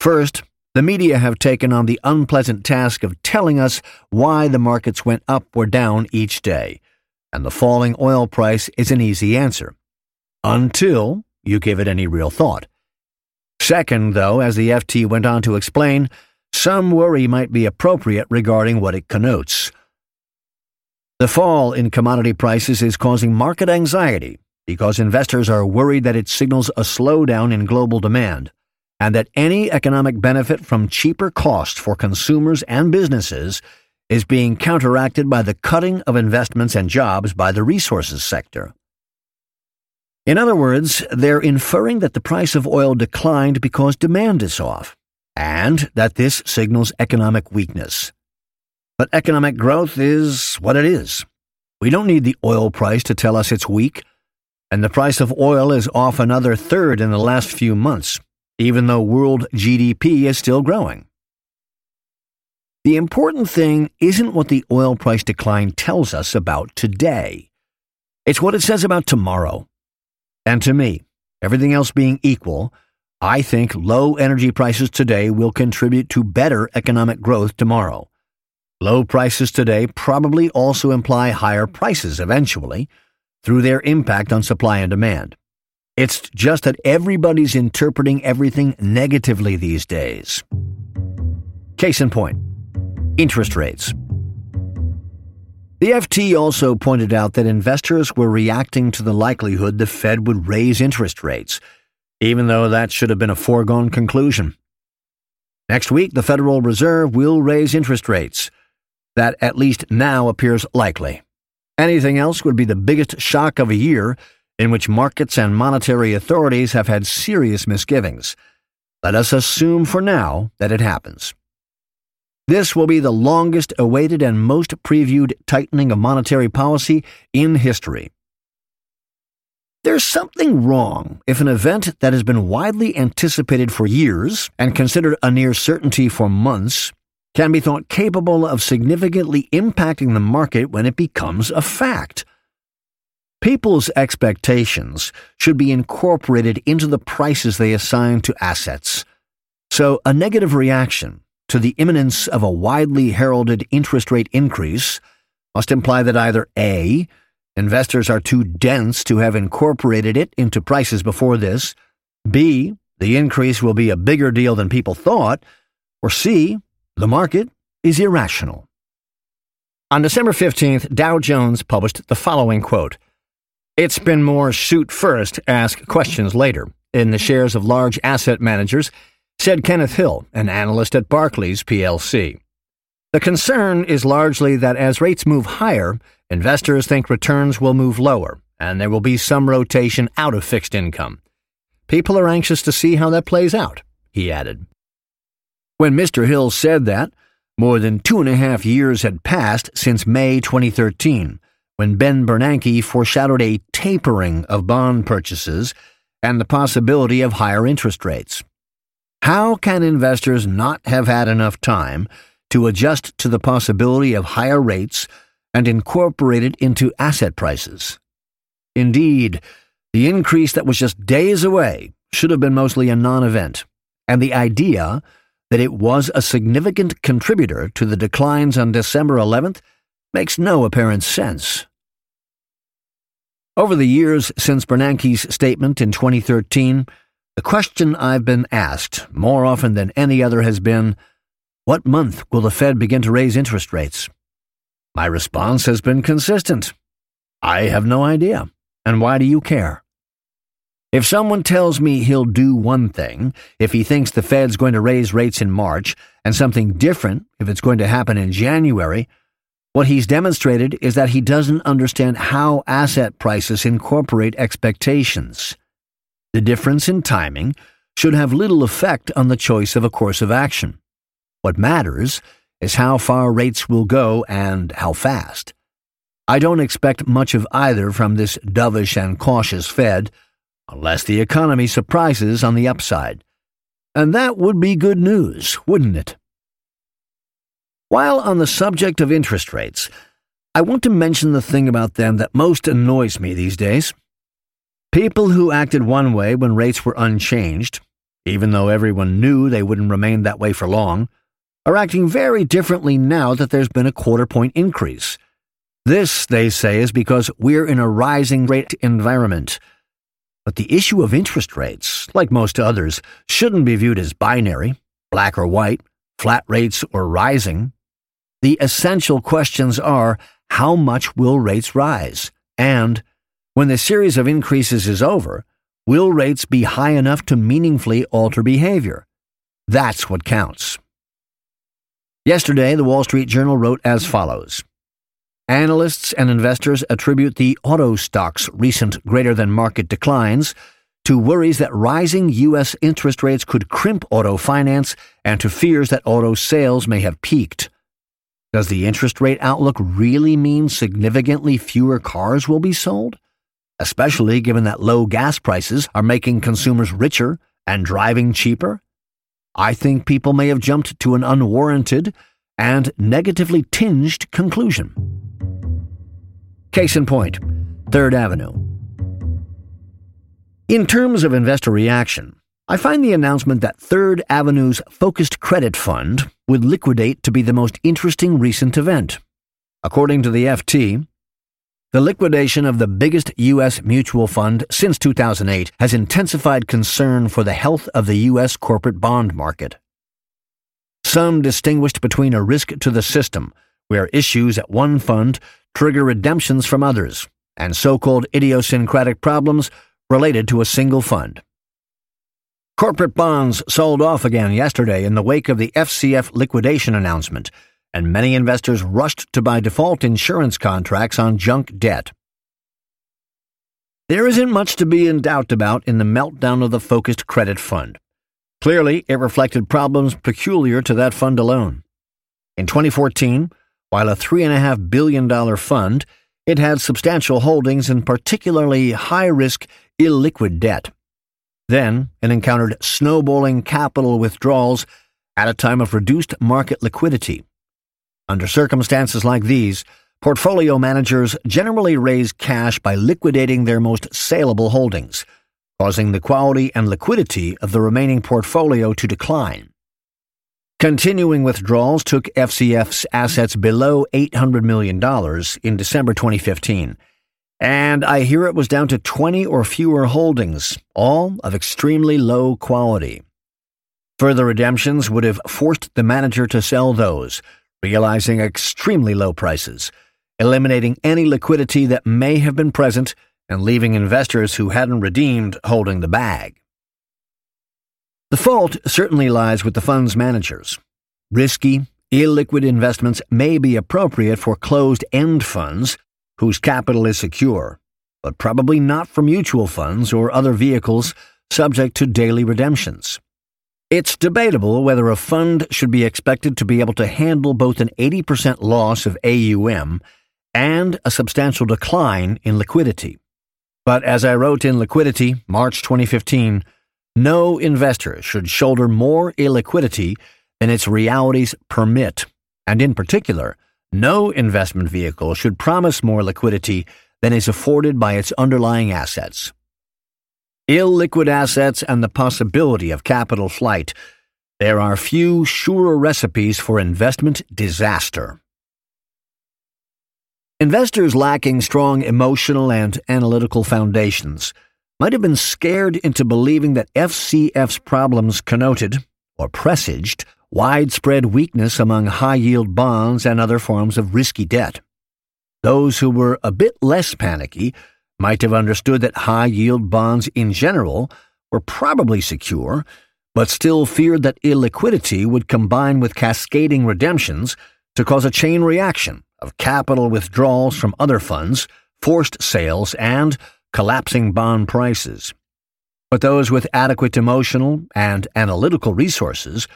First, the media have taken on the unpleasant task of telling us why the markets went up or down each day, and the falling oil price is an easy answer. Until you give it any real thought. Second, though, as the FT went on to explain, some worry might be appropriate regarding what it connotes. The fall in commodity prices is causing market anxiety because investors are worried that it signals a slowdown in global demand and that any economic benefit from cheaper costs for consumers and businesses is being counteracted by the cutting of investments and jobs by the resources sector. In other words, they're inferring that the price of oil declined because demand is off, and that this signals economic weakness. But economic growth is what it is. We don't need the oil price to tell us it's weak, and the price of oil is off another third in the last few months, even though world GDP is still growing. The important thing isn't what the oil price decline tells us about today. It's what it says about tomorrow. And to me, everything else being equal, I think low energy prices today will contribute to better economic growth tomorrow. Low prices today probably also imply higher prices eventually through their impact on supply and demand. It's just that everybody's interpreting everything negatively these days. Case in point interest rates. The FT also pointed out that investors were reacting to the likelihood the Fed would raise interest rates, even though that should have been a foregone conclusion. Next week, the Federal Reserve will raise interest rates. That at least now appears likely. Anything else would be the biggest shock of a year in which markets and monetary authorities have had serious misgivings. Let us assume for now that it happens. This will be the longest awaited and most previewed tightening of monetary policy in history. There's something wrong if an event that has been widely anticipated for years and considered a near certainty for months can be thought capable of significantly impacting the market when it becomes a fact. People's expectations should be incorporated into the prices they assign to assets. So, a negative reaction to the imminence of a widely heralded interest rate increase must imply that either A, investors are too dense to have incorporated it into prices before this, B, the increase will be a bigger deal than people thought, or C, the market is irrational. On December 15th, Dow Jones published the following quote It's been more shoot first, ask questions later in the shares of large asset managers said Kenneth Hill, an analyst at Barclays plc. The concern is largely that as rates move higher, investors think returns will move lower, and there will be some rotation out of fixed income. People are anxious to see how that plays out, he added. When Mr. Hill said that, more than two and a half years had passed since May 2013, when Ben Bernanke foreshadowed a tapering of bond purchases and the possibility of higher interest rates. How can investors not have had enough time to adjust to the possibility of higher rates and incorporate it into asset prices? Indeed, the increase that was just days away should have been mostly a non event, and the idea that it was a significant contributor to the declines on December 11th makes no apparent sense. Over the years since Bernanke's statement in 2013, the question I've been asked more often than any other has been What month will the Fed begin to raise interest rates? My response has been consistent I have no idea. And why do you care? If someone tells me he'll do one thing if he thinks the Fed's going to raise rates in March, and something different if it's going to happen in January, what he's demonstrated is that he doesn't understand how asset prices incorporate expectations. The difference in timing should have little effect on the choice of a course of action. What matters is how far rates will go and how fast. I don't expect much of either from this dovish and cautious Fed, unless the economy surprises on the upside. And that would be good news, wouldn't it? While on the subject of interest rates, I want to mention the thing about them that most annoys me these days. People who acted one way when rates were unchanged, even though everyone knew they wouldn't remain that way for long, are acting very differently now that there's been a quarter point increase. This, they say, is because we're in a rising rate environment. But the issue of interest rates, like most others, shouldn't be viewed as binary, black or white, flat rates or rising. The essential questions are how much will rates rise? And when the series of increases is over, will rates be high enough to meaningfully alter behavior? That's what counts. Yesterday, the Wall Street Journal wrote as follows Analysts and investors attribute the auto stock's recent greater than market declines to worries that rising U.S. interest rates could crimp auto finance and to fears that auto sales may have peaked. Does the interest rate outlook really mean significantly fewer cars will be sold? Especially given that low gas prices are making consumers richer and driving cheaper? I think people may have jumped to an unwarranted and negatively tinged conclusion. Case in point, Third Avenue. In terms of investor reaction, I find the announcement that Third Avenue's Focused Credit Fund would liquidate to be the most interesting recent event. According to the FT, the liquidation of the biggest U.S. mutual fund since 2008 has intensified concern for the health of the U.S. corporate bond market. Some distinguished between a risk to the system, where issues at one fund trigger redemptions from others, and so called idiosyncratic problems related to a single fund. Corporate bonds sold off again yesterday in the wake of the FCF liquidation announcement and many investors rushed to buy default insurance contracts on junk debt. There isn't much to be in doubt about in the meltdown of the focused credit fund. Clearly, it reflected problems peculiar to that fund alone. In 2014, while a $3.5 billion fund, it had substantial holdings in particularly high risk, illiquid debt. Then, it encountered snowballing capital withdrawals at a time of reduced market liquidity under circumstances like these, portfolio managers generally raise cash by liquidating their most saleable holdings, causing the quality and liquidity of the remaining portfolio to decline. Continuing withdrawals took FCF's assets below $800 million in December 2015, and I hear it was down to 20 or fewer holdings, all of extremely low quality. Further redemptions would have forced the manager to sell those, realizing extremely low prices, eliminating any liquidity that may have been present, and leaving investors who hadn't redeemed holding the bag. The fault certainly lies with the fund's managers. Risky, illiquid investments may be appropriate for closed end funds whose capital is secure, but probably not for mutual funds or other vehicles subject to daily redemptions. It's debatable whether a fund should be expected to be able to handle both an 80% loss of AUM and a substantial decline in liquidity. But as I wrote in Liquidity, March 2015, no investor should shoulder more illiquidity than its realities permit, and in particular, no investment vehicle should promise more liquidity than is afforded by its underlying assets illiquid assets, and the possibility of capital flight, there are few surer recipes for investment disaster. Investors lacking strong emotional and analytical foundations might have been scared into believing that FCF's problems connoted, or presaged, widespread weakness among high yield bonds and other forms of risky debt. Those who were a bit less panicky might have understood that high yield bonds in general were probably secure, but still feared that illiquidity would combine with cascading redemptions to cause a chain reaction of capital withdrawals from other funds, forced sales, and collapsing bond prices. But those with adequate emotional and analytical resources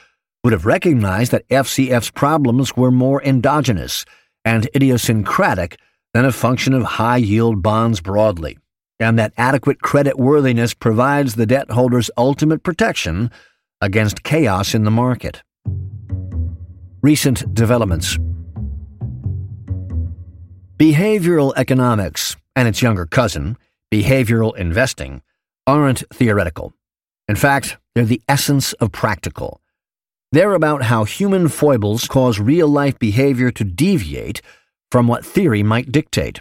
would have recognized that FCF's problems were more endogenous and idiosyncratic than a function of high yield bonds broadly, and that adequate credit worthiness provides the debt holder's ultimate protection against chaos in the market. Recent developments Behavioral economics and its younger cousin, behavioral investing, aren't theoretical. In fact, they're the essence of practical. They're about how human foibles cause real life behavior to deviate from what theory might dictate.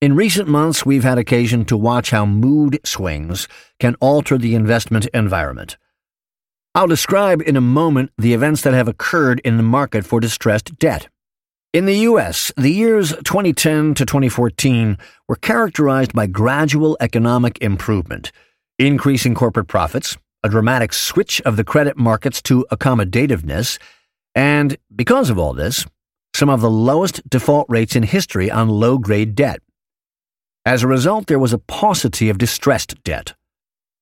In recent months, we've had occasion to watch how mood swings can alter the investment environment. I'll describe in a moment the events that have occurred in the market for distressed debt. In the U.S., the years 2010 to 2014 were characterized by gradual economic improvement, increasing corporate profits, a dramatic switch of the credit markets to accommodativeness, and, because of all this, some of the lowest default rates in history on low grade debt. As a result, there was a paucity of distressed debt.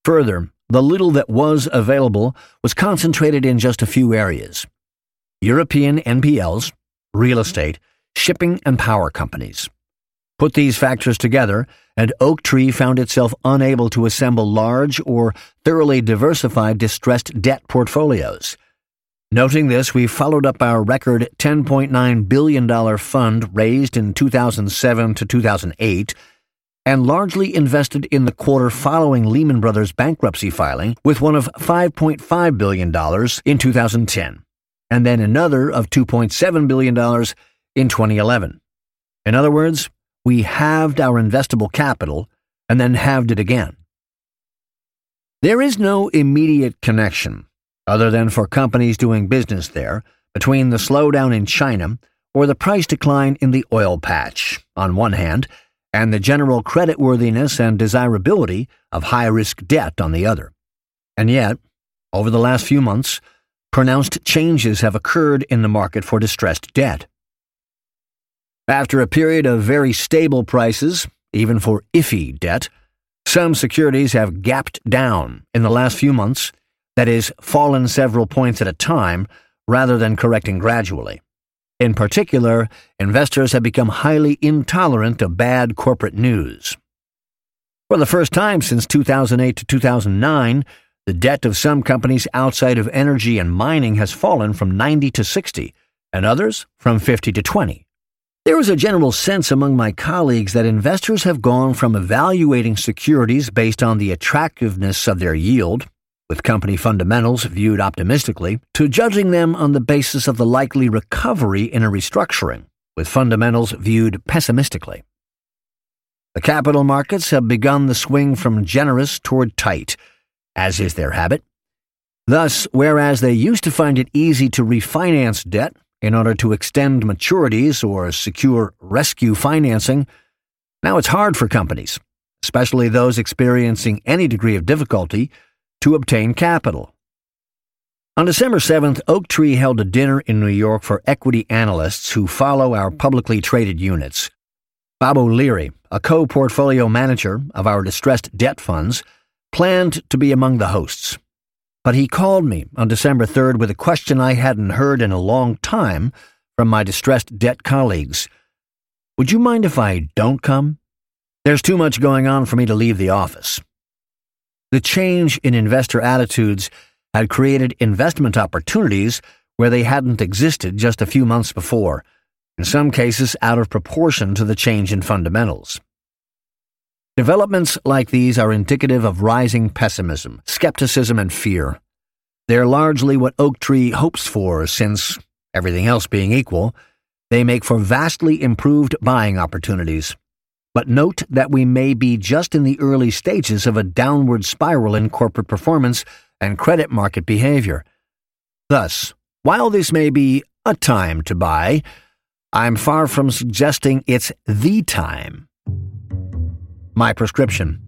Further, the little that was available was concentrated in just a few areas European NPLs, real estate, shipping, and power companies. Put these factors together, and Oaktree found itself unable to assemble large or thoroughly diversified distressed debt portfolios. Noting this, we followed up our record $10.9 billion fund raised in 2007 to 2008 and largely invested in the quarter following Lehman Brothers bankruptcy filing with one of $5.5 billion in 2010, and then another of $2.7 billion in 2011. In other words, we halved our investable capital and then halved it again. There is no immediate connection, other than for companies doing business there, between the slowdown in China or the price decline in the oil patch, on one hand, and the general creditworthiness and desirability of high risk debt on the other. And yet, over the last few months, pronounced changes have occurred in the market for distressed debt. After a period of very stable prices, even for iffy debt, some securities have gapped down in the last few months, that is, fallen several points at a time rather than correcting gradually. In particular, investors have become highly intolerant of bad corporate news. For the first time since 2008 to 2009, the debt of some companies outside of energy and mining has fallen from 90 to 60, and others from 50 to 20. There is a general sense among my colleagues that investors have gone from evaluating securities based on the attractiveness of their yield with company fundamentals viewed optimistically, to judging them on the basis of the likely recovery in a restructuring, with fundamentals viewed pessimistically. The capital markets have begun the swing from generous toward tight, as is their habit. Thus, whereas they used to find it easy to refinance debt in order to extend maturities or secure rescue financing, now it's hard for companies, especially those experiencing any degree of difficulty, to obtain capital. On December 7th, Oaktree held a dinner in New York for equity analysts who follow our publicly traded units. Bob O'Leary, a co portfolio manager of our distressed debt funds, planned to be among the hosts. But he called me on December 3rd with a question I hadn't heard in a long time from my distressed debt colleagues. Would you mind if I don't come? There's too much going on for me to leave the office. The change in investor attitudes had created investment opportunities where they hadn't existed just a few months before, in some cases out of proportion to the change in fundamentals. Developments like these are indicative of rising pessimism, skepticism, and fear. They're largely what Oaktree hopes for, since, everything else being equal, they make for vastly improved buying opportunities. But note that we may be just in the early stages of a downward spiral in corporate performance and credit market behavior. Thus, while this may be a time to buy, I'm far from suggesting it's the time. My prescription.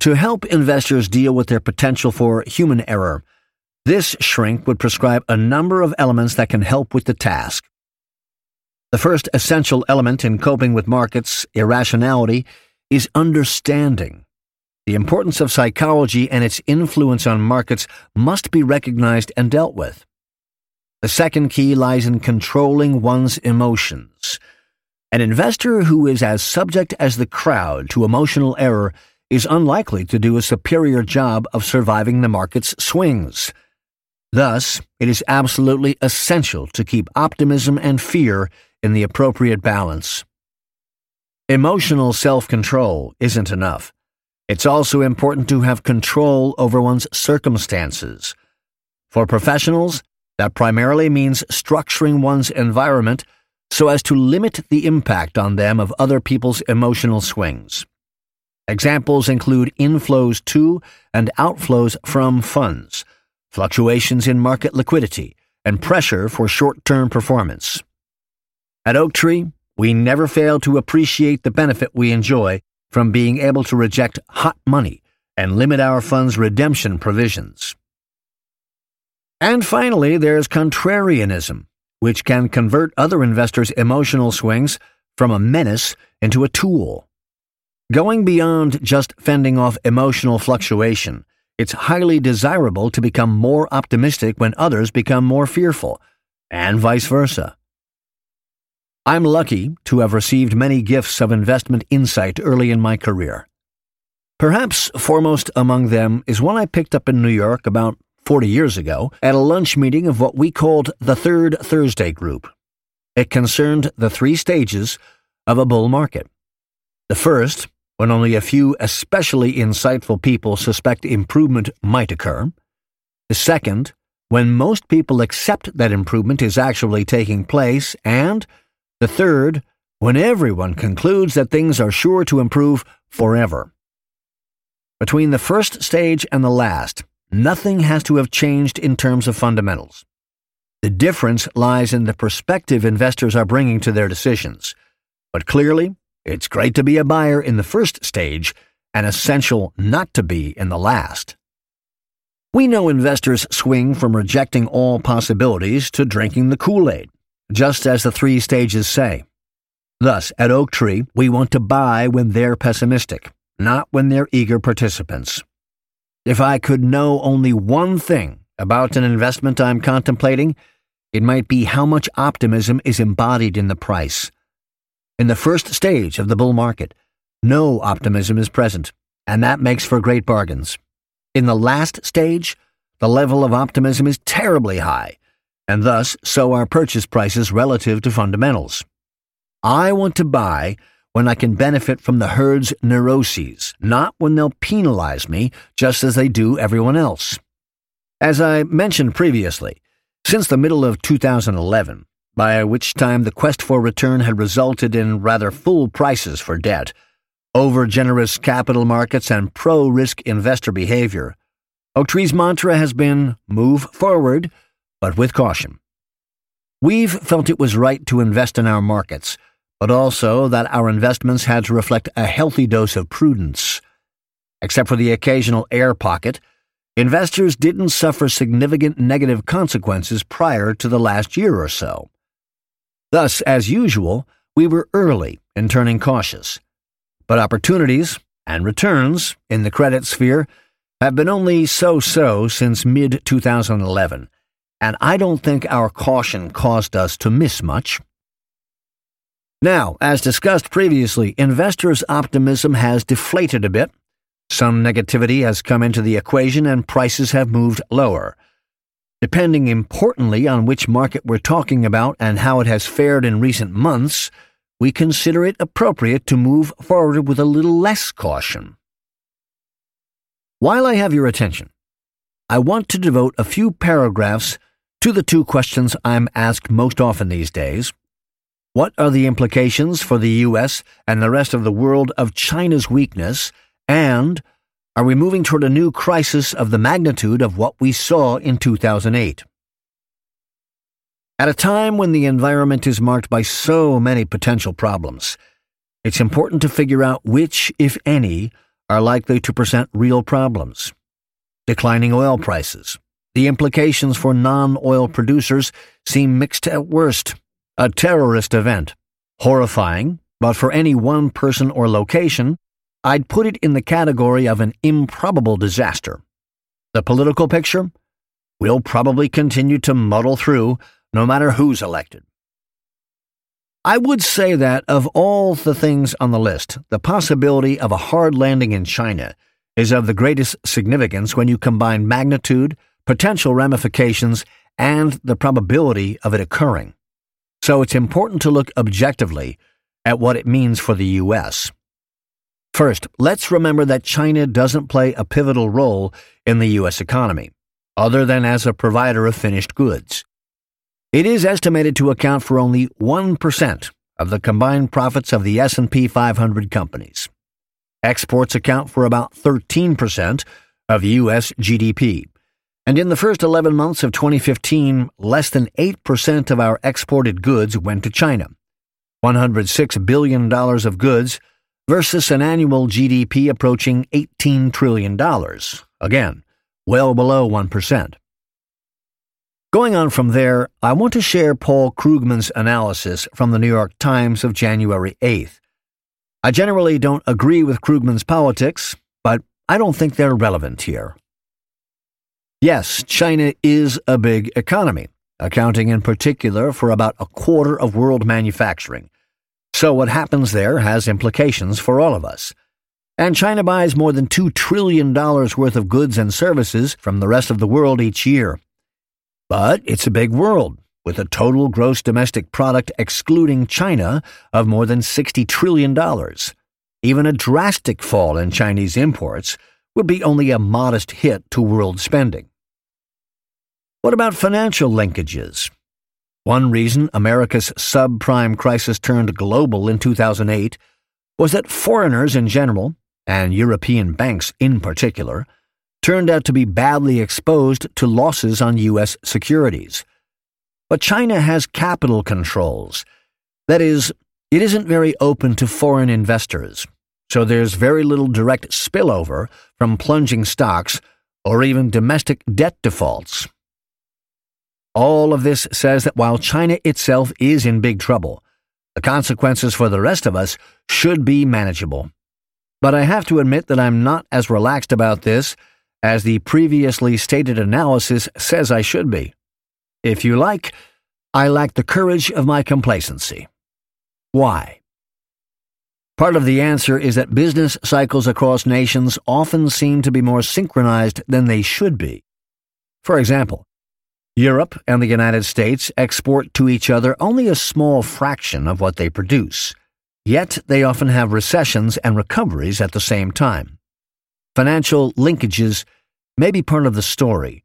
To help investors deal with their potential for human error, this shrink would prescribe a number of elements that can help with the task. The first essential element in coping with markets irrationality is understanding. The importance of psychology and its influence on markets must be recognized and dealt with. The second key lies in controlling one's emotions. An investor who is as subject as the crowd to emotional error is unlikely to do a superior job of surviving the market's swings. Thus, it is absolutely essential to keep optimism and fear in the appropriate balance. Emotional self control isn't enough. It's also important to have control over one's circumstances. For professionals, that primarily means structuring one's environment so as to limit the impact on them of other people's emotional swings. Examples include inflows to and outflows from funds, fluctuations in market liquidity, and pressure for short term performance. At Oaktree, we never fail to appreciate the benefit we enjoy from being able to reject hot money and limit our fund's redemption provisions. And finally, there's contrarianism, which can convert other investors' emotional swings from a menace into a tool. Going beyond just fending off emotional fluctuation, it's highly desirable to become more optimistic when others become more fearful, and vice versa. I'm lucky to have received many gifts of investment insight early in my career. Perhaps foremost among them is one I picked up in New York about 40 years ago at a lunch meeting of what we called the Third Thursday Group. It concerned the three stages of a bull market. The first, when only a few especially insightful people suspect improvement might occur. The second, when most people accept that improvement is actually taking place. And the third, when everyone concludes that things are sure to improve forever. Between the first stage and the last, nothing has to have changed in terms of fundamentals. The difference lies in the perspective investors are bringing to their decisions. But clearly, it's great to be a buyer in the first stage and essential not to be in the last. We know investors swing from rejecting all possibilities to drinking the Kool Aid, just as the three stages say. Thus, at Oaktree, we want to buy when they're pessimistic, not when they're eager participants. If I could know only one thing about an investment I'm contemplating, it might be how much optimism is embodied in the price. In the first stage of the bull market, no optimism is present, and that makes for great bargains. In the last stage, the level of optimism is terribly high, and thus so are purchase prices relative to fundamentals. I want to buy when I can benefit from the herd's neuroses, not when they'll penalize me just as they do everyone else. As I mentioned previously, since the middle of 2011, by which time the quest for return had resulted in rather full prices for debt, over generous capital markets, and pro risk investor behavior. Oaktree's mantra has been move forward, but with caution. We've felt it was right to invest in our markets, but also that our investments had to reflect a healthy dose of prudence. Except for the occasional air pocket, investors didn't suffer significant negative consequences prior to the last year or so. Thus, as usual, we were early in turning cautious. But opportunities and returns in the credit sphere have been only so so since mid 2011, and I don't think our caution caused us to miss much. Now, as discussed previously, investors' optimism has deflated a bit. Some negativity has come into the equation and prices have moved lower. Depending importantly on which market we're talking about and how it has fared in recent months, we consider it appropriate to move forward with a little less caution. While I have your attention, I want to devote a few paragraphs to the two questions I'm asked most often these days. What are the implications for the U.S. and the rest of the world of China's weakness? And are we moving toward a new crisis of the magnitude of what we saw in 2008? At a time when the environment is marked by so many potential problems, it's important to figure out which, if any, are likely to present real problems. Declining oil prices. The implications for non oil producers seem mixed at worst. A terrorist event. Horrifying, but for any one person or location, I'd put it in the category of an improbable disaster. The political picture? We'll probably continue to muddle through no matter who's elected. I would say that of all the things on the list, the possibility of a hard landing in China is of the greatest significance when you combine magnitude, potential ramifications, and the probability of it occurring. So it's important to look objectively at what it means for the U.S. First, let's remember that China doesn't play a pivotal role in the U.S. economy, other than as a provider of finished goods. It is estimated to account for only 1% of the combined profits of the S&P 500 companies. Exports account for about 13% of US GDP. And in the first 11 months of 2015, less than 8% of our exported goods went to China. $106 billion of goods versus an annual GDP approaching $18 trillion. Again, well below 1%. Going on from there, I want to share Paul Krugman's analysis from the New York Times of January 8th. I generally don't agree with Krugman's politics, but I don't think they're relevant here. Yes, China is a big economy, accounting in particular for about a quarter of world manufacturing. So what happens there has implications for all of us. And China buys more than $2 trillion worth of goods and services from the rest of the world each year. But it's a big world, with a total gross domestic product excluding China of more than $60 trillion. Even a drastic fall in Chinese imports would be only a modest hit to world spending. What about financial linkages? One reason America's subprime crisis turned global in 2008 was that foreigners in general, and European banks in particular, turned out to be badly exposed to losses on U.S. securities. But China has capital controls. That is, it isn't very open to foreign investors, so there's very little direct spillover from plunging stocks or even domestic debt defaults. All of this says that while China itself is in big trouble, the consequences for the rest of us should be manageable. But I have to admit that I'm not as relaxed about this as the previously stated analysis says I should be. If you like, I lack the courage of my complacency. Why? Part of the answer is that business cycles across nations often seem to be more synchronized than they should be. For example, Europe and the United States export to each other only a small fraction of what they produce, yet they often have recessions and recoveries at the same time. Financial linkages may be part of the story,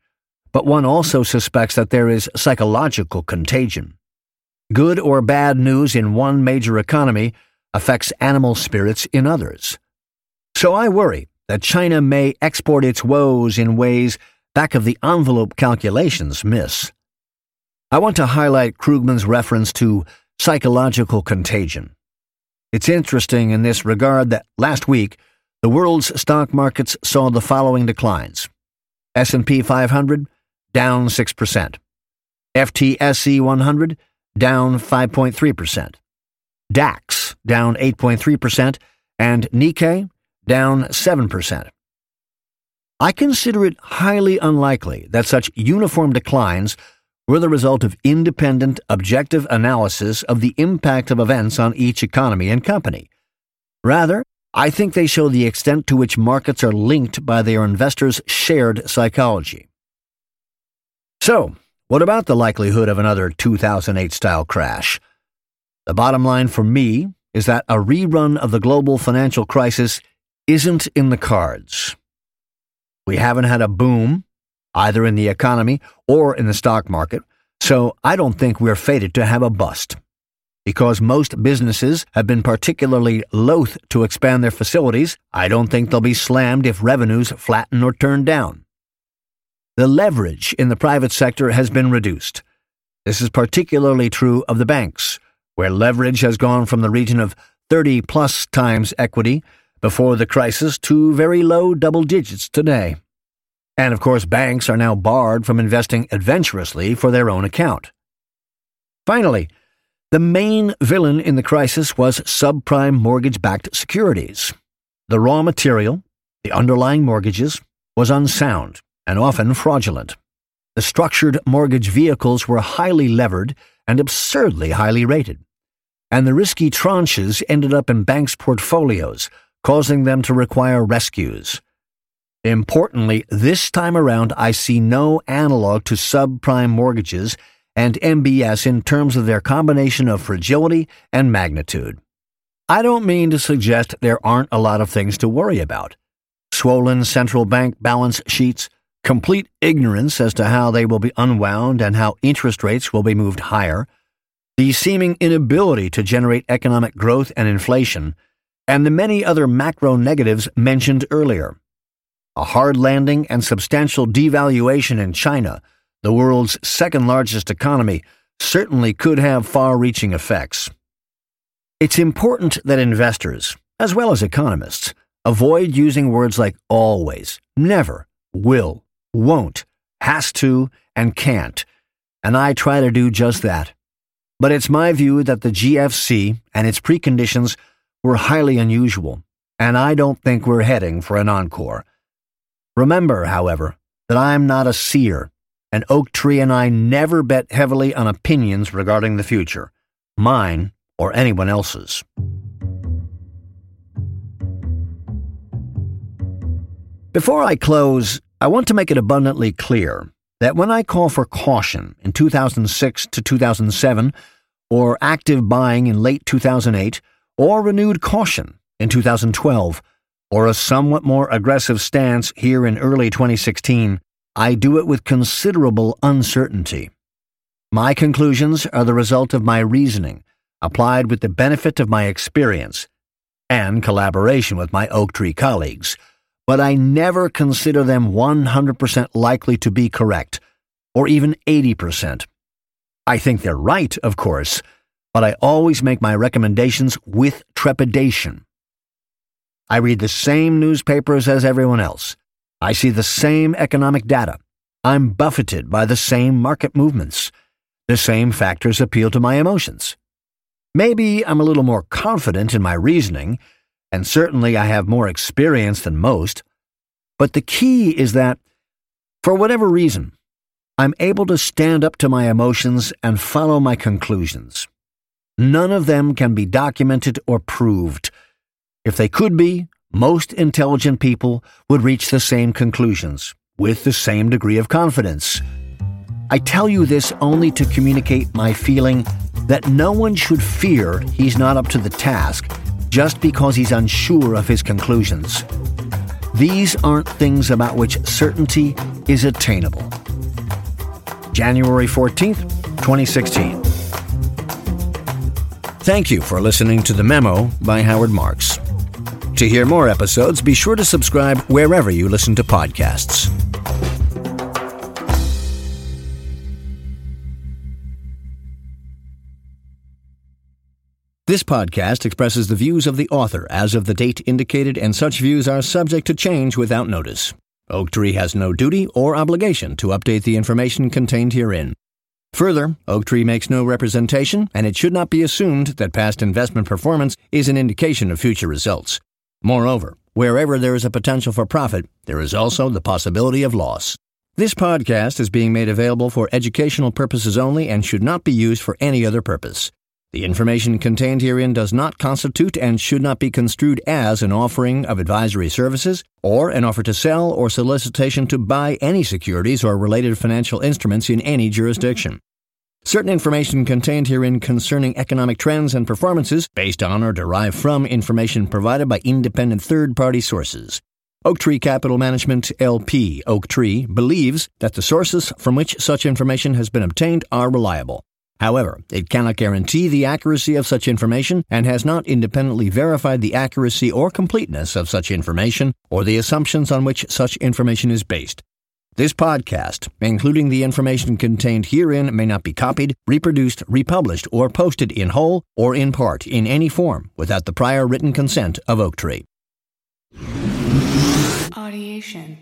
but one also suspects that there is psychological contagion. Good or bad news in one major economy affects animal spirits in others. So I worry that China may export its woes in ways back of the envelope calculations miss. I want to highlight Krugman's reference to psychological contagion. It's interesting in this regard that last week the world's stock markets saw the following declines. S&P 500 down 6%. FTSE 100 down 5.3%. DAX down 8.3% and Nikkei down 7%. I consider it highly unlikely that such uniform declines were the result of independent, objective analysis of the impact of events on each economy and company. Rather, I think they show the extent to which markets are linked by their investors' shared psychology. So, what about the likelihood of another 2008 style crash? The bottom line for me is that a rerun of the global financial crisis isn't in the cards. We haven't had a boom, either in the economy or in the stock market, so I don't think we're fated to have a bust. Because most businesses have been particularly loath to expand their facilities, I don't think they'll be slammed if revenues flatten or turn down. The leverage in the private sector has been reduced. This is particularly true of the banks, where leverage has gone from the region of 30 plus times equity before the crisis to very low double digits today. And of course, banks are now barred from investing adventurously for their own account. Finally, the main villain in the crisis was subprime mortgage backed securities. The raw material, the underlying mortgages, was unsound and often fraudulent. The structured mortgage vehicles were highly levered and absurdly highly rated. And the risky tranches ended up in banks' portfolios, causing them to require rescues. Importantly, this time around, I see no analog to subprime mortgages and MBS in terms of their combination of fragility and magnitude. I don't mean to suggest there aren't a lot of things to worry about swollen central bank balance sheets, complete ignorance as to how they will be unwound and how interest rates will be moved higher, the seeming inability to generate economic growth and inflation, and the many other macro negatives mentioned earlier. A hard landing and substantial devaluation in China, the world's second largest economy, certainly could have far reaching effects. It's important that investors, as well as economists, avoid using words like always, never, will, won't, has to, and can't, and I try to do just that. But it's my view that the GFC and its preconditions were highly unusual, and I don't think we're heading for an encore. Remember, however, that I'm not a seer, and Oaktree and I never bet heavily on opinions regarding the future. Mine or anyone else's. Before I close, I want to make it abundantly clear that when I call for caution in 2006 to 2007, or active buying in late 2008, or renewed caution in 2012, or a somewhat more aggressive stance here in early 2016, I do it with considerable uncertainty. My conclusions are the result of my reasoning applied with the benefit of my experience and collaboration with my Oaktree colleagues, but I never consider them 100% likely to be correct, or even 80%. I think they're right, of course, but I always make my recommendations with trepidation. I read the same newspapers as everyone else. I see the same economic data. I'm buffeted by the same market movements. The same factors appeal to my emotions. Maybe I'm a little more confident in my reasoning, and certainly I have more experience than most. But the key is that, for whatever reason, I'm able to stand up to my emotions and follow my conclusions. None of them can be documented or proved. If they could be, most intelligent people would reach the same conclusions, with the same degree of confidence. I tell you this only to communicate my feeling that no one should fear he's not up to the task just because he's unsure of his conclusions. These aren't things about which certainty is attainable. January 14th, 2016. Thank you for listening to The Memo by Howard Marks. To hear more episodes, be sure to subscribe wherever you listen to podcasts. This podcast expresses the views of the author as of the date indicated, and such views are subject to change without notice. Oaktree has no duty or obligation to update the information contained herein. Further, Oaktree makes no representation, and it should not be assumed that past investment performance is an indication of future results. Moreover, wherever there is a potential for profit, there is also the possibility of loss. This podcast is being made available for educational purposes only and should not be used for any other purpose. The information contained herein does not constitute and should not be construed as an offering of advisory services or an offer to sell or solicitation to buy any securities or related financial instruments in any jurisdiction. Certain information contained herein concerning economic trends and performances based on or derived from information provided by independent third party sources. Oaktree Capital Management LP Oaktree believes that the sources from which such information has been obtained are reliable. However, it cannot guarantee the accuracy of such information and has not independently verified the accuracy or completeness of such information or the assumptions on which such information is based. This podcast, including the information contained herein, may not be copied, reproduced, republished, or posted in whole or in part in any form without the prior written consent of Oaktree. Audiation.